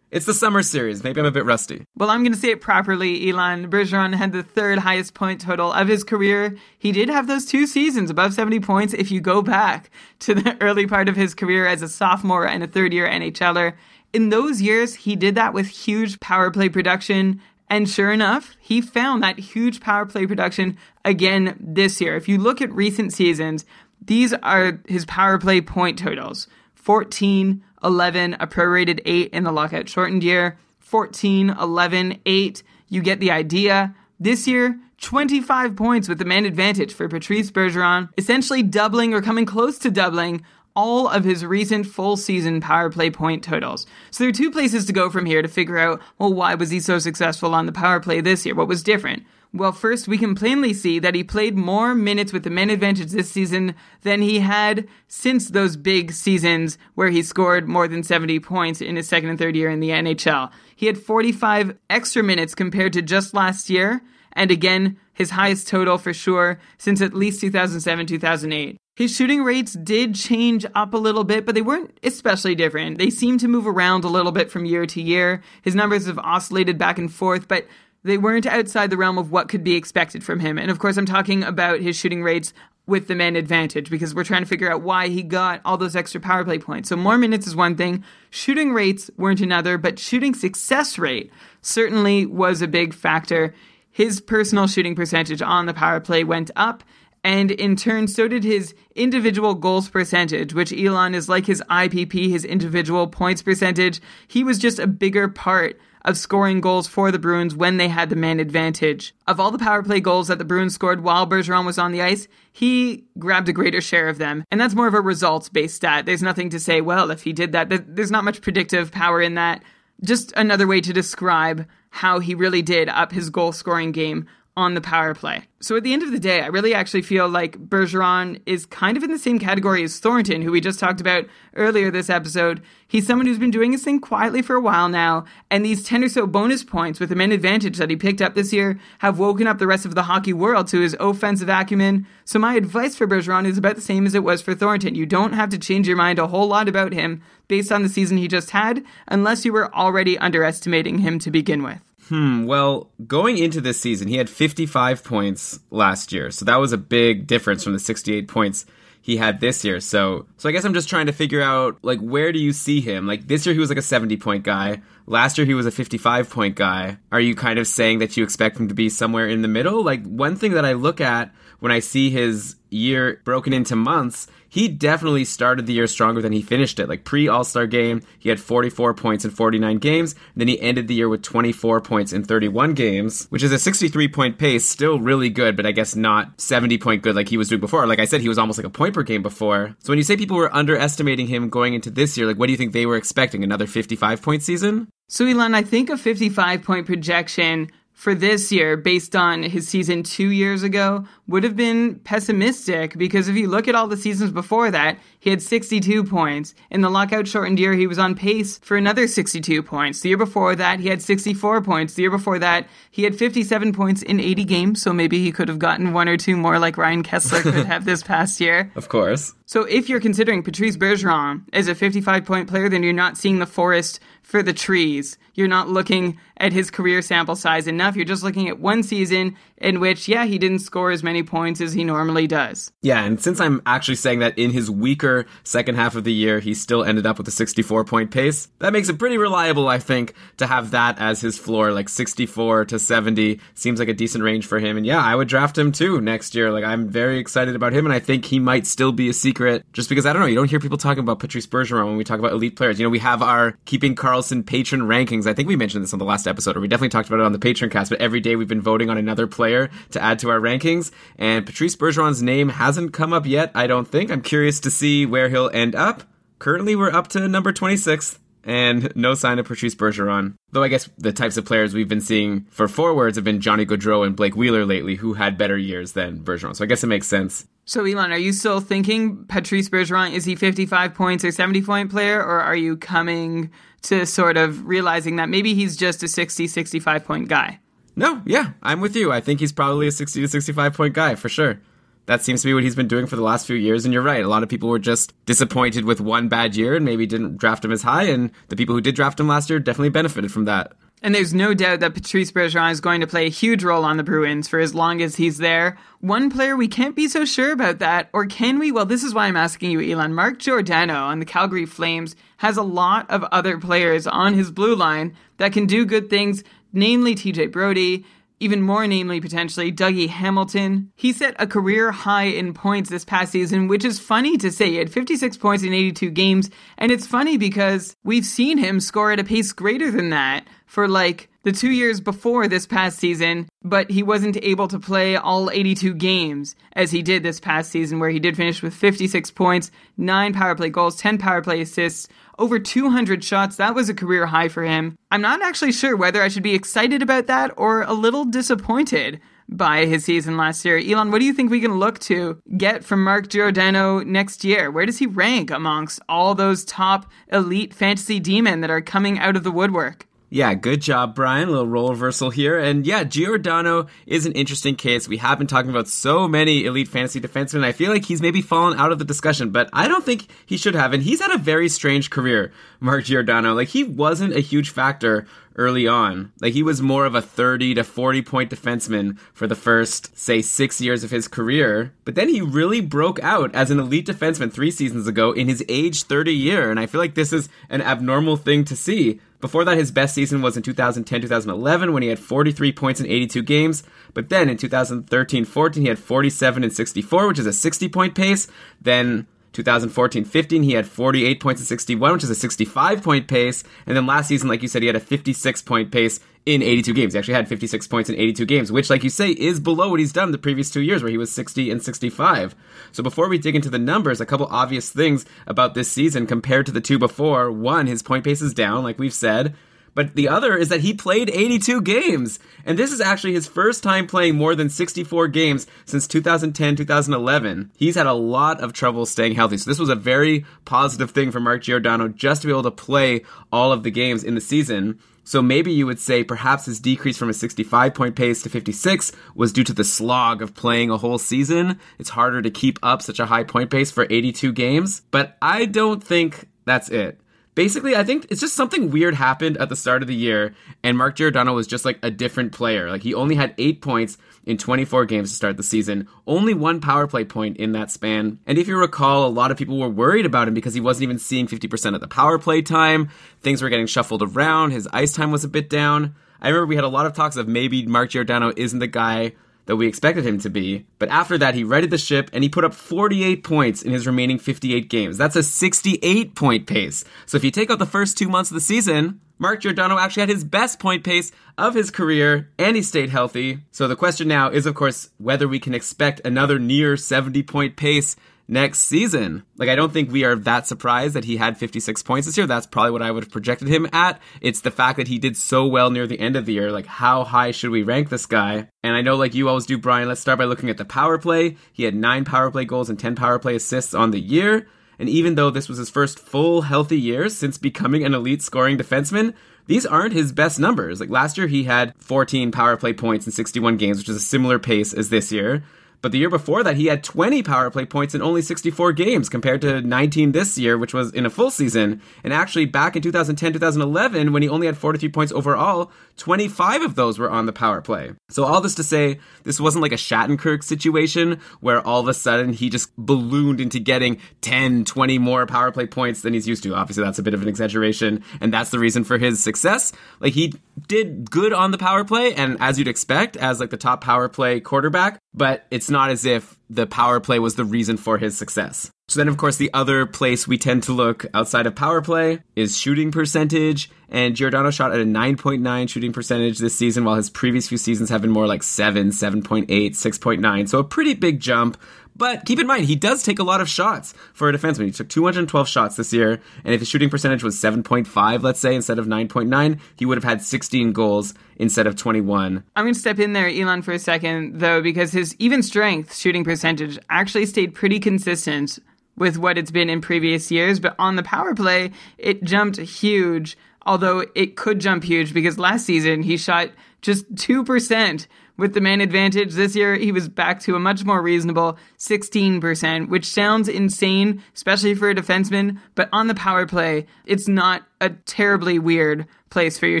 It's the summer series. Maybe I'm a bit rusty. Well, I'm going to say it properly. Elon Bergeron had the third highest point total of his career. He did have those two seasons above 70 points if you go back to the (laughs) early part of his career as a sophomore and a third year NHLer. In those years, he did that with huge power play production. And sure enough, he found that huge power play production again this year. If you look at recent seasons, these are his power play point totals 14, 11, a prorated 8 in the lockout shortened year, 14, 11, 8. You get the idea. This year, 25 points with the man advantage for Patrice Bergeron, essentially doubling or coming close to doubling all of his recent full season power play point totals. So there are two places to go from here to figure out, well, why was he so successful on the power play this year? What was different? Well, first, we can plainly see that he played more minutes with the men advantage this season than he had since those big seasons where he scored more than 70 points in his second and third year in the NHL. He had 45 extra minutes compared to just last year, and again, his highest total for sure since at least 2007 2008. His shooting rates did change up a little bit, but they weren't especially different. They seemed to move around a little bit from year to year. His numbers have oscillated back and forth, but they weren't outside the realm of what could be expected from him. And of course, I'm talking about his shooting rates with the man advantage because we're trying to figure out why he got all those extra power play points. So more minutes is one thing, shooting rates weren't another, but shooting success rate certainly was a big factor. His personal shooting percentage on the power play went up, and in turn, so did his individual goals percentage, which Elon is like his IPP, his individual points percentage. He was just a bigger part of scoring goals for the Bruins when they had the man advantage. Of all the power play goals that the Bruins scored while Bergeron was on the ice, he grabbed a greater share of them. And that's more of a results based stat. There's nothing to say, well, if he did that, there's not much predictive power in that. Just another way to describe how he really did up his goal scoring game on the power play. So at the end of the day, I really actually feel like Bergeron is kind of in the same category as Thornton, who we just talked about earlier this episode. He's someone who's been doing his thing quietly for a while now, and these 10 or so bonus points with the men advantage that he picked up this year have woken up the rest of the hockey world to his offensive acumen. So my advice for Bergeron is about the same as it was for Thornton. You don't have to change your mind a whole lot about him based on the season he just had, unless you were already underestimating him to begin with. Hmm, well, going into this season, he had 55 points last year. So that was a big difference from the 68 points he had this year. So so I guess I'm just trying to figure out like where do you see him? Like this year he was like a 70 point guy. Last year he was a 55 point guy. Are you kind of saying that you expect him to be somewhere in the middle? Like one thing that I look at when I see his year broken into months, he definitely started the year stronger than he finished it. Like pre All Star game, he had 44 points in 49 games. Then he ended the year with 24 points in 31 games, which is a 63 point pace. Still really good, but I guess not 70 point good like he was doing before. Like I said, he was almost like a point per game before. So when you say people were underestimating him going into this year, like what do you think they were expecting? Another 55 point season? So, Elon, I think a 55 point projection for this year, based on his season two years ago, would have been pessimistic because if you look at all the seasons before that, he had 62 points. In the lockout shortened year, he was on pace for another 62 points. The year before that, he had 64 points. The year before that, he had 57 points in 80 games, so maybe he could have gotten one or two more like Ryan Kesler could (laughs) have this past year. Of course. So if you're considering Patrice Bergeron as a 55 point player, then you're not seeing the forest for the trees. You're not looking at his career sample size enough. You're just looking at one season in which, yeah, he didn't score as many points as he normally does. Yeah, and since I'm actually saying that in his weaker second half of the year, he still ended up with a 64 point pace, that makes it pretty reliable, I think, to have that as his floor. Like 64 to 70 seems like a decent range for him. And yeah, I would draft him too next year. Like, I'm very excited about him, and I think he might still be a secret just because I don't know, you don't hear people talking about Patrice Bergeron when we talk about elite players. You know, we have our Keeping Karlsson Patreon rankings. I think we mentioned this on the last episode, or we definitely talked about it on the Patreoncast, but every day we've been voting on another player to add to our rankings. And Patrice Bergeron's name hasn't come up yet, I don't think. I'm curious to see where he'll end up. Currently, we're up to number 26th and no sign of Patrice Bergeron. Though I guess the types of players we've been seeing for forwards have been Johnny Gaudreau and Blake Wheeler lately, who had better years than Bergeron. So I guess it makes sense. So, Elon, are you still thinking Patrice Bergeron is he 55 points or 70 point player, or are you coming to sort of realizing that maybe he's just a 60, 65 point guy? No, yeah, I'm with you. I think he's probably a 60 to 65 point guy for sure. That seems to be what he's been doing for the last few years. And you're right. A lot of people were just disappointed with one bad year and maybe didn't draft him as high. And the people who did draft him last year definitely benefited from that. And there's no doubt that Patrice Bergeron is going to play a huge role on the Bruins for as long as he's there. One player we can't be so sure about that, or can we? Well, this is why I'm asking you, Elon. Mark Giordano on the Calgary Flames has a lot of other players on his blue line that can do good things, namely TJ Brodie, even more namely potentially Dougie Hamilton. He set a career high in points this past season, which is funny to say. He had 56 points in 82 games, and it's funny because we've seen him score at a pace greater than that for like the two years before this past season, but he wasn't able to play all 82 games as he did this past season, where he did finish with 56 points, 9 power play goals, 10 power play assists, over 200 shots. That was a career high for him. I'm not actually sure whether I should be excited about that or a little disappointed by his season last year. Elon, what do you think we can look to get from Mark Giordano next year? Where does he rank amongst all those top elite fantasy D-men that are coming out of the woodwork? Yeah, good job, Brian. A little role reversal here. And yeah, Giordano is an interesting case. We have been talking about so many elite fantasy defensemen. I feel like he's maybe fallen out of the discussion, but I don't think he should have. And he's had a very strange career, Mark Giordano. Like, he wasn't a huge factor early on. Like he was more of a 30 to 40 point defenseman for the first, say, six years of his career. But then he really broke out as an elite defenseman three seasons ago in his age 30 year. And I feel like this is an abnormal thing to see. Before that, his best season was in 2010 2011 when he had 43 points in 82 games. But then in 2013 14, he had 47 and 64, which is a 60 point pace. Then 2014 15, he had 48 points in 61, which is a 65 point pace. And then last season, like you said, he had a 56 point pace in 82 games. He actually had 56 points in 82 games, which, like you say, is below what he's done the previous two years, where he was 60 and 65. So before we dig into the numbers, a couple obvious things about this season compared to the two before. One, his point pace is down, like we've said. But the other is that he played 82 games. And this is actually his first time playing more than 64 games since 2010, 2011. He's had a lot of trouble staying healthy. So this was a very positive thing for Mark Giordano just to be able to play all of the games in the season. So maybe you would say perhaps his decrease from a 65 point pace to 56 was due to the slog of playing a whole season. It's harder to keep up such a high point pace for 82 games. But I don't think that's it. basically, I think it's just something weird happened at the start of the year, and Mark Giordano was just like a different player. Like he only had eight points in 24 games to start the season, only one power play point in that span. And if you recall, a lot of people were worried about him because he wasn't even seeing 50% of the power play time. Things were getting shuffled around. His ice time was a bit down. I remember we had a lot of talks of maybe Mark Giordano isn't the guy that we expected him to be. But after that, he readied the ship and he put up 48 points in his remaining 58 games. That's a 68 point pace. So if you take out the first two months of the season, Mark Giordano actually had his best point pace of his career and he stayed healthy. So the question now is, of course, whether we can expect another near 70 point pace next season. Like, I don't think we are that surprised that he had 56 points this year. That's probably what I would have projected him at. It's the fact that he did so well near the end of the year. Like, how high should we rank this guy? And I know, like you always do, Brian, let's start by looking at the power play. He had nine power play goals and 10 power play assists on the year. And even though this was his first full healthy year since becoming an elite scoring defenseman, these aren't his best numbers. Like last year, he had 14 power play points in 61 games, which is a similar pace as this year. But the year before that, he had 20 power play points in only 64 games compared to 19 this year, which was in a full season. And actually, back in 2010, 2011, when he only had 43 points overall, 25 of those were on the power play. So, all this to say, this wasn't like a Shattenkirk situation where all of a sudden he just ballooned into getting 10, 20 more power play points than he's used to. Obviously, that's a bit of an exaggeration, and that's the reason for his success. Like, he did good on the power play, and as you'd expect, as like the top power play quarterback, but it's not as if the power play was the reason for his success. So then, of course, the other place we tend to look outside of power play is shooting percentage. And Giordano shot at a 9.9 shooting percentage this season, while his previous few seasons have been more like 7, 7.8, 6.9. So a pretty big jump. But keep in mind, he does take a lot of shots for a defenseman. He took 212 shots this year, and if his shooting percentage was 7.5, let's say, instead of 9.9, he would have had 16 goals instead of 21. I'm going to step in there, Elon, for a second, though, because his even strength shooting percentage actually stayed pretty consistent with what it's been in previous years. But on the power play, it jumped huge, although it could jump huge because last season he shot just 2% with the man advantage. This year, he was back to a much more reasonable 16%, which sounds insane, especially for a defenseman. But on the power play, it's not a terribly weird place for your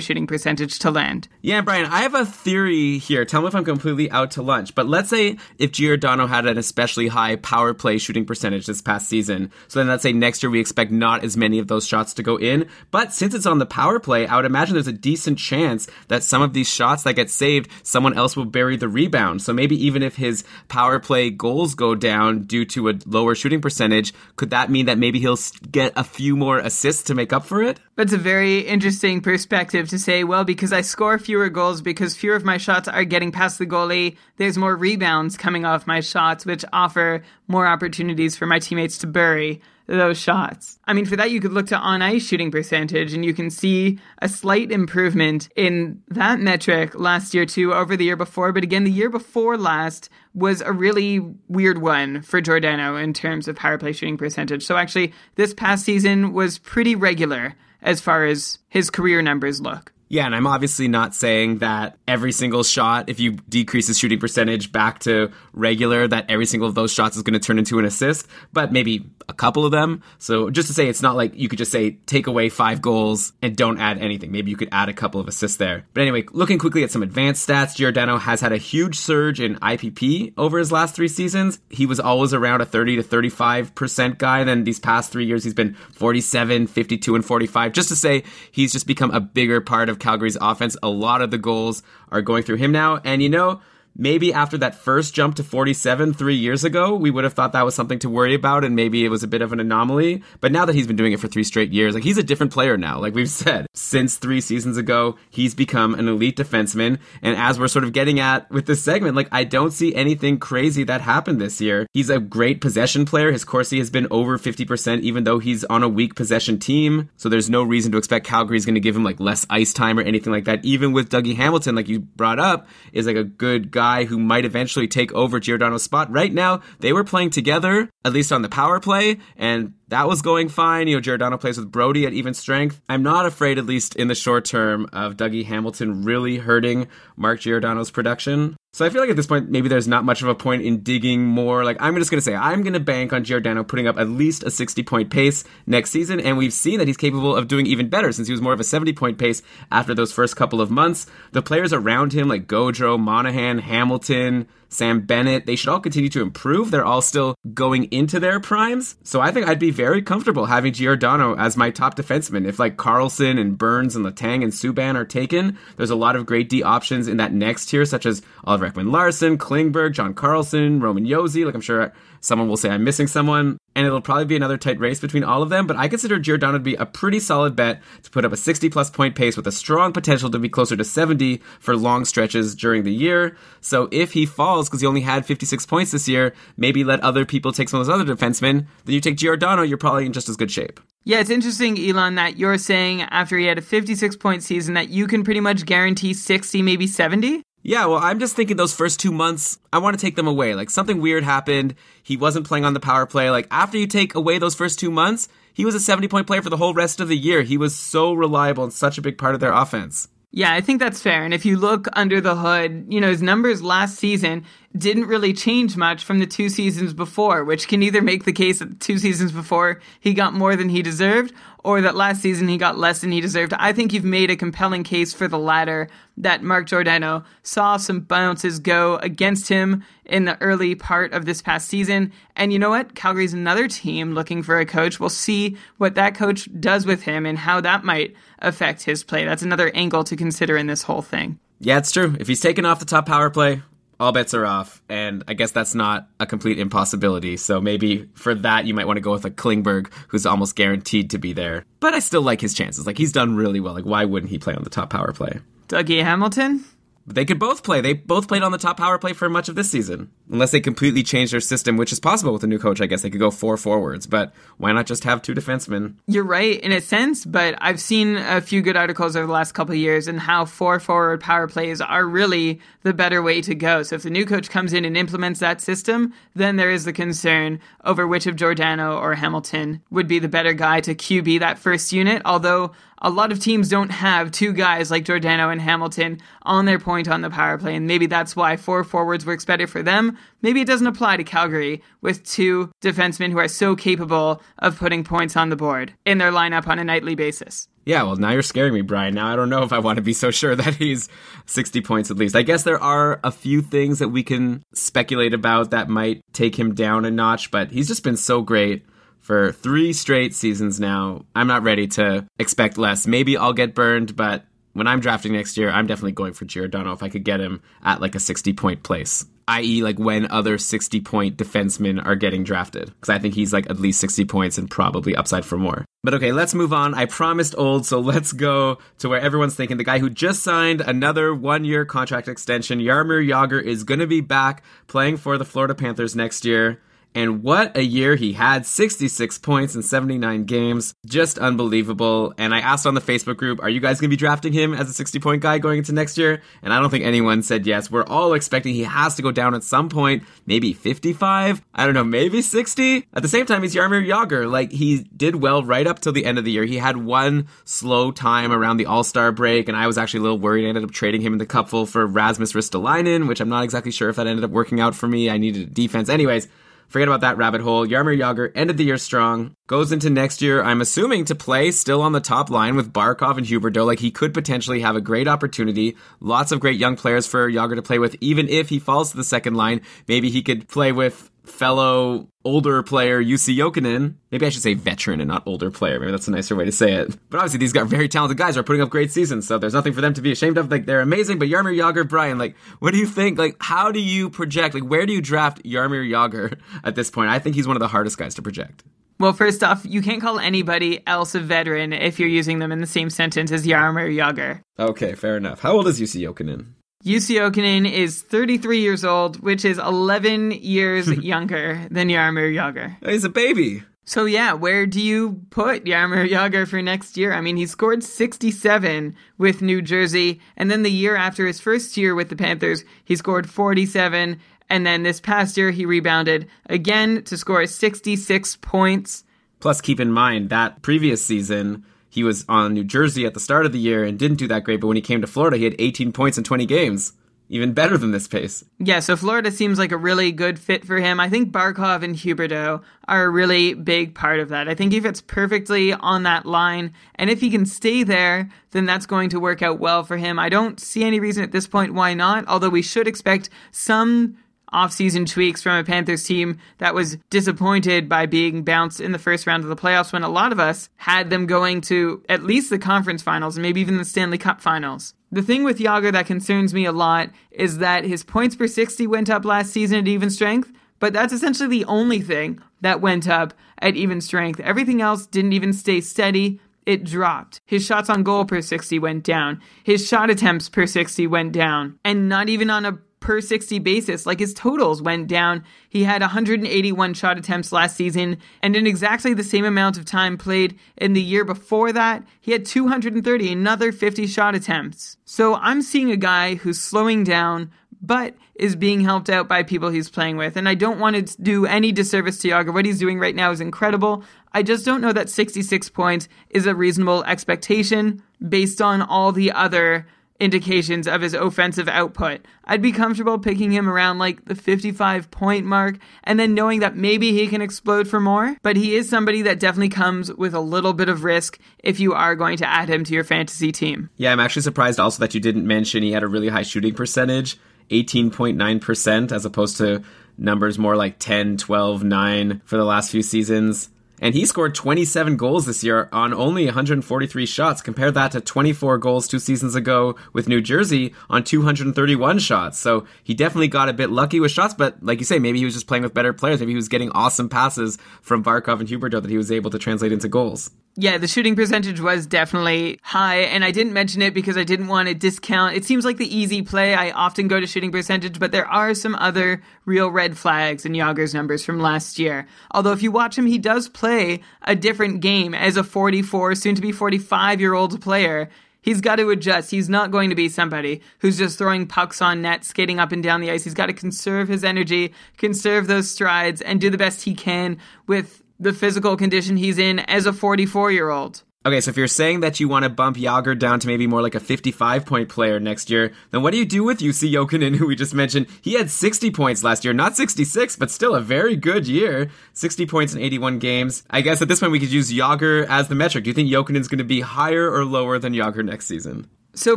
shooting percentage to land. Yeah, Brian, I have a theory here. Tell me if I'm completely out to lunch. But let's say if Giordano had an especially high power play shooting percentage this past season. So then let's say next year we expect not as many of those shots to go in. But since it's on the power play, I would imagine there's a decent chance that some of these shots that get saved, someone else will bury the rebound. So maybe even if his power play goals go down due to a lower shooting percentage, could that mean that maybe he'll get a few more assists to make up for it? That's a very interesting perspective to say, well, because I score fewer goals, because fewer of my shots are getting past the goalie, there's more rebounds coming off my shots, which offer more opportunities for my teammates to bury those shots. I mean, for that, you could look to on ice shooting percentage, and you can see a slight improvement in that metric last year, too, over the year before. But again, the year before last was a really weird one for Giordano in terms of power play shooting percentage. So actually, this past season was pretty regular as far as his career numbers look. Yeah, and I'm obviously not saying that every single shot, if you decrease his shooting percentage back to regular, that every single of those shots is going to turn into an assist, but maybe a couple of them. So just to say, it's not like you could just say take away five goals and don't add anything. Maybe you could add a couple of assists there. But anyway, looking quickly at some advanced stats, Giordano has had a huge surge in IPP over his last three seasons. He was always around a 30 to 35% guy. Then these past three years, he's been 47, 52, and 45. Just to say, he's just become a bigger part of Calgary's offense. A lot of the goals are going through him now. And you know, maybe after that first jump to 47 three years ago, we would have thought that was something to worry about and maybe it was a bit of an anomaly. But now that he's been doing it for three straight years, like he's a different player now. Like we've (laughs) said, since three seasons ago, he's become an elite defenseman. And as we're sort of getting at with this segment, like I don't see anything crazy that happened this year. He's a great possession player. His Corsi has been over 50%, even though he's on a weak possession team. So there's no reason to expect Calgary's going to give him like less ice time or anything like that. Even with Dougie Hamilton, like you brought up, is like a good guy who might eventually take over Giordano's spot. Right now, they were playing together, at least on the power play, and that was going fine. You know, Giordano plays with Brodie at even strength. I'm not afraid, at least in the short term, of Dougie Hamilton really hurting Mark Giordano's production. So I feel like at this point, maybe there's not much of a point in digging more. Like, I'm just going to say, I'm going to bank on Giordano putting up at least a 60 point pace next season. And we've seen that he's capable of doing even better since he was more of a 70 point pace after those first couple of months. The players around him, like Gaudreau, Monahan, Hamilton, Sam Bennett, they should all continue to improve. They're all still going into their primes. So I think I'd be very comfortable having Giordano as my top defenseman. If like Karlsson and Burns and Letang and Subban are taken, there's a lot of great D options in that next tier, such as Oliver Ekman Larsson, Klingberg, John Carlson, Roman Josi. Like I'm sure someone will say I'm missing someone and it'll probably be another tight race between all of them. But I consider Giordano to be a pretty solid bet to put up a 60 plus point pace with a strong potential to be closer to 70 for long stretches during the year. So if he falls because he only had 56 points this year, maybe let other people take some of those other defensemen, then you take Giordano, you're probably in just as good shape. Yeah, it's interesting, Elon, that you're saying after he had a 56 point season that you can pretty much guarantee 60, maybe 70. Yeah, well, I'm just thinking those first two months, I want to take them away. Like something weird happened. He wasn't playing on the power play. Like after you take away those first two months, he was a 70 point player for the whole rest of the year. He was so reliable and such a big part of their offense. Yeah, I think that's fair. And if you look under the hood, you know, his numbers last season didn't really change much from the two seasons before, which can either make the case that the two seasons before he got more than he deserved, or that last season he got less than he deserved. I think you've made a compelling case for the latter, that Mark Giordano saw some bounces go against him in the early part of this past season. And you know what? Calgary's another team looking for a coach. We'll see what that coach does with him and how that might affect his play. That's another angle to consider in this whole thing. Yeah, it's true. If he's taken off the top power play, all bets are off. And I guess that's not a complete impossibility. So maybe for that, you might want to go with a Klingberg who's almost guaranteed to be there. But I still like his chances. Like, he's done really well. Like, why wouldn't he play on the top power play? Dougie Hamilton? They could both play. They both played on the top power play for much of this season. Unless they completely change their system, which is possible with a new coach, I guess they could go four forwards. But why not just have two defensemen? You're right in a sense, but I've seen a few good articles over the last couple years and how four forward power plays are really the better way to go. So if the new coach comes in and implements that system, then there is the concern over which of Giordano or Hamilton would be the better guy to QB that first unit. Although a lot of teams don't have two guys like Giordano and Hamilton on their point on the power play, and maybe that's why four forwards works better for them. Maybe it doesn't apply to Calgary with two defensemen who are so capable of putting points on the board in their lineup on a nightly basis. Yeah, well, now you're scaring me, Brian. Now I don't know if I want to be so sure (laughs) that he's 60 points at least. I guess there are a few things that we can speculate about that might take him down a notch, but he's just been so great for three straight seasons now. I'm not ready to expect less. Maybe I'll get burned, but when I'm drafting next year, I'm definitely going for Giordano if I could get him at like a 60 point place, i.e., like when other 60 point defensemen are getting drafted. Because I think he's like at least 60 points and probably upside for more. But okay, let's move on. I promised old, so (laughs) let's go to where everyone's thinking. The guy who just signed another one year contract extension, Jaromir Jagr, is going to be back playing for the Florida Panthers next year. And what a year he had 66 points in 79 games. Just unbelievable. And I asked on the Facebook group, are you guys going to be drafting him as a 60 point guy going into next year? And I don't think anyone said yes. We're all expecting he has to go down at some point, maybe 55. I don't know, maybe 60. At the same time, he's Jaromir Jagr. Like, he did well right up till the end of the year. He had one slow time around the All Star break, and I was actually a little worried. I ended up trading him in the cupful for Rasmus Ristolainen, which I'm not exactly sure if that ended up working out for me. I needed a defense. Anyways, Forget about that rabbit hole. Jaromir Jagr ended the year strong. Goes into next year, I'm assuming, to play still on the top line with Barkov and Huberdeau. Like he could potentially have a great opportunity. Lots of great young players for Jagr to play with. Even if he falls to the second line, maybe he could play with fellow older player Jussi Jokinen. Maybe I should say veteran and not older player. Maybe that's a nicer way to say it. But obviously, these guys, are very talented guys, are putting up great seasons, so there's nothing for them to be ashamed of. Like they're amazing. But Jaromir Jagr, Brian, like, what do you think? Like, how do you project? Like, where do you draft Jaromir Jagr (laughs) at this point? I think he's one of the hardest guys to project. Well, first off, you can't call anybody else a veteran if you're using them in the same sentence as Jaromir Jagr. Okay, fair enough. How old is Jussi Jokinen? Jussi Jokinen is 33 years old, which is 11 years (laughs) younger than Jaromir Jagr. He's a baby. So yeah, where do you put Jaromir Jagr for next year? I mean, he scored 67 with New Jersey, and then the year after his first year with the Panthers, he scored 47, and then this past year he rebounded again to score 66 points. Plus, keep in mind that previous season, he was on New Jersey at the start of the year and didn't do that great, but when he came to Florida, he had 18 points in 20 games. Even better than this pace. Yeah, so Florida seems like a really good fit for him. I think Barkov and Huberdeau are a really big part of that. I think he fits perfectly on that line, and if he can stay there, then that's going to work out well for him. I don't see any reason at this point why not, although we should expect some offseason tweaks from a Panthers team that was disappointed by being bounced in the first round of the playoffs when a lot of us had them going to at least the conference finals and maybe even the Stanley Cup finals. The thing with Jagr that concerns me a lot is that his points per 60 went up last season at even strength, but that's essentially the only thing that went up at even strength. Everything else didn't even stay steady. It dropped. His shots on goal per 60 went down. His shot attempts per 60 went down. And not even on a per 60 basis. Like his totals went down. He had 181 shot attempts last season, and in exactly the same amount of time played in the year before that, he had 230, another 50 shot attempts. So I'm seeing a guy who's slowing down, but is being helped out by people he's playing with. And I don't want to do any disservice to Jagr. What he's doing right now is incredible. I just don't know that 66 points is a reasonable expectation based on all the other indications of his offensive output. I'd be comfortable picking him around like the 55 point mark and then knowing that maybe he can explode for more. But he is somebody that definitely comes with a little bit of risk if you are going to add him to your fantasy team. Yeah, I'm actually surprised also that you didn't mention he had a really high shooting percentage, 18.9%, as opposed to numbers more like 10, 12, 9 for the last few seasons. And he scored 27 goals this year on only 143 shots. Compare that to 24 goals two seasons ago with New Jersey on 231 shots. So he definitely got a bit lucky with shots, but like you say, maybe he was just playing with better players. Maybe he was getting awesome passes from Barkov and Huberdeau that he was able to translate into goals. Yeah, the shooting percentage was definitely high, and I didn't mention it because I didn't want to discount. It seems like the easy play. I often go to shooting percentage, but there are some other real red flags in Jagr's numbers from last year. Although, if you watch him, he does play a different game as a 44, soon to be 45 year old player. He's got to adjust. He's not going to be somebody who's just throwing pucks on net, skating up and down the ice. He's got to conserve his energy, conserve those strides, and do the best he can with the physical condition he's in as a 44 year old. Okay, so if you're saying that you want to bump Jagr down to maybe more like a 55 point player next year, then what do you do with Jussi Jokinen, (laughs) who we just mentioned? He had 60 points last year, not 66, but still a very good year. 60 points in 81 games. I guess at this point we could use Jagr as the metric. Do you think Jokinen's going to be higher or lower than Jagr next season? So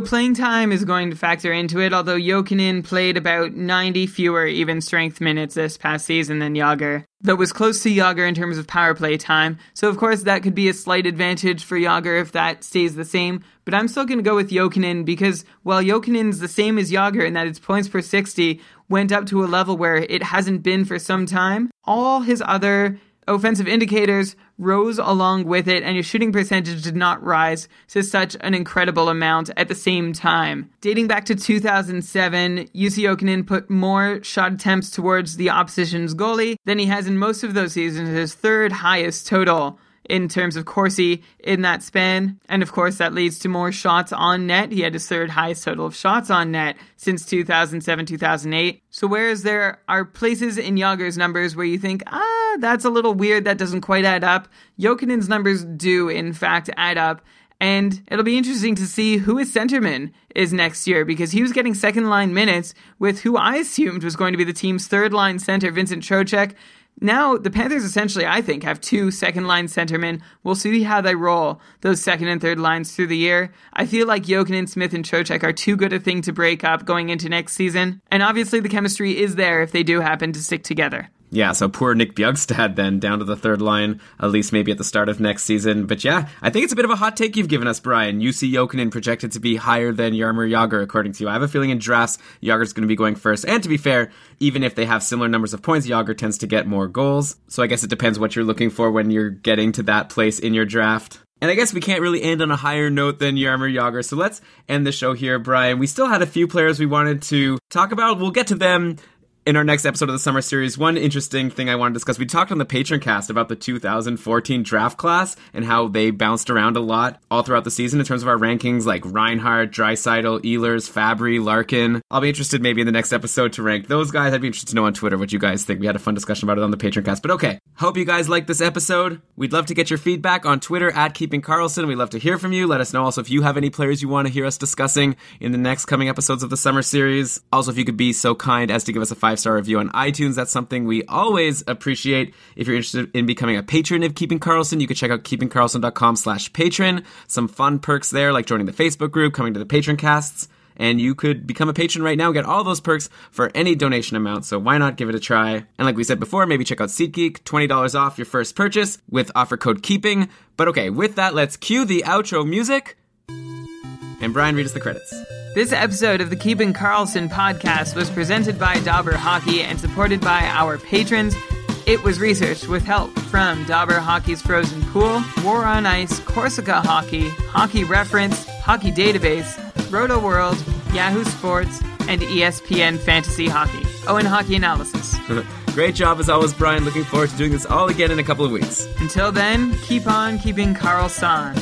playing time is going to factor into it, although Jokinen played about 90 fewer even strength minutes this past season than Jagr. That was close to Jagr in terms of power play time, so of course that could be a slight advantage for Jagr if that stays the same, but I'm still going to go with Jokinen because while Jokinen's the same as Jagr in that its points per 60 went up to a level where it hasn't been for some time, all his other offensive indicators rose along with it, and your shooting percentage did not rise to such an incredible amount at the same time. Dating back to 2007, Jussi Jokinen put more shot attempts towards the opposition's goalie than he has in most of those seasons, his third highest total in terms of Corsi in that span. And of course, that leads to more shots on net. He had his third highest total of shots on net since 2007 2008. So, whereas there are places in Jagr's numbers where you think, ah, that's a little weird, that doesn't quite add up, Jokinen's numbers do, in fact, add up. And it'll be interesting to see who his centerman is next year because he was getting second line minutes with who I assumed was going to be the team's third line center, Vincent Trocheck. Now, the Panthers essentially, I think, have two second line centermen. We'll see how they roll those second and third lines through the year. I feel like Jokinen, Smith, and Trocheck are too good a thing to break up going into next season. And obviously, the chemistry is there if they do happen to stick together. Yeah, so poor Nick Bjugstad then down to the third line, at least maybe at the start of next season. But yeah, I think it's a bit of a hot take you've given us, Brian. Jussi Jokinen projected to be higher than Jaromir Jagr, according to you. I have a feeling in drafts, Jagr's going to be going first. And to be fair, even if they have similar numbers of points, Jagr tends to get more goals. So I guess it depends what you're looking for when you're getting to that place in your draft. And I guess we can't really end on a higher note than Jaromir Jagr, so let's end the show here, Brian. We still had a few players we wanted to talk about. We'll get to them in our next episode of the summer series, one interesting thing I want to discuss. We talked on the Patreoncast about the 2014 draft class and how they bounced around a lot all throughout the season in terms of our rankings, like Reinhart, Draisaitl, Ehlers, Fabbri, Larkin. I'll be interested maybe in the next episode to rank those guys. I'd be interested to know on Twitter what you guys think. We had a fun discussion about it on the Patreoncast. But okay, hope you guys liked this episode. We'd love to get your feedback on Twitter at Keeping Karlsson. We'd love to hear from you. Let us know also if you have any players you want to hear us discussing in the next coming episodes of the summer series. Also, if you could be so kind as to give us a five star review on iTunes, that's something we always appreciate. If you're interested in becoming a patron of Keeping Karlsson, you can check out keepingkarlsson.com slash patron. Some fun perks there, like joining the Facebook group, coming to the Patreoncasts and you could become a patron right now, get all those perks for any donation amount. So why not give it a try? And like we said before, maybe check out SeatGeek, $20 off your first purchase with offer code KEEPING. But okay, with that, let's cue the outro music. And Brian, read us the credits. This episode of the Keeping Karlsson podcast was presented by Dobber Hockey and supported by our patrons. It was researched with help from Dobber Hockey's Frozen Pool, War on Ice, Corsica Hockey, Hockey Reference, Hockey Database, Roto World, Yahoo Sports, and ESPN Fantasy Hockey. Oh, and Hockey Analysis. (laughs) Great job as always, Brian. Looking forward to doing this all again in a couple of weeks. Until then, keep on keeping Karlsson.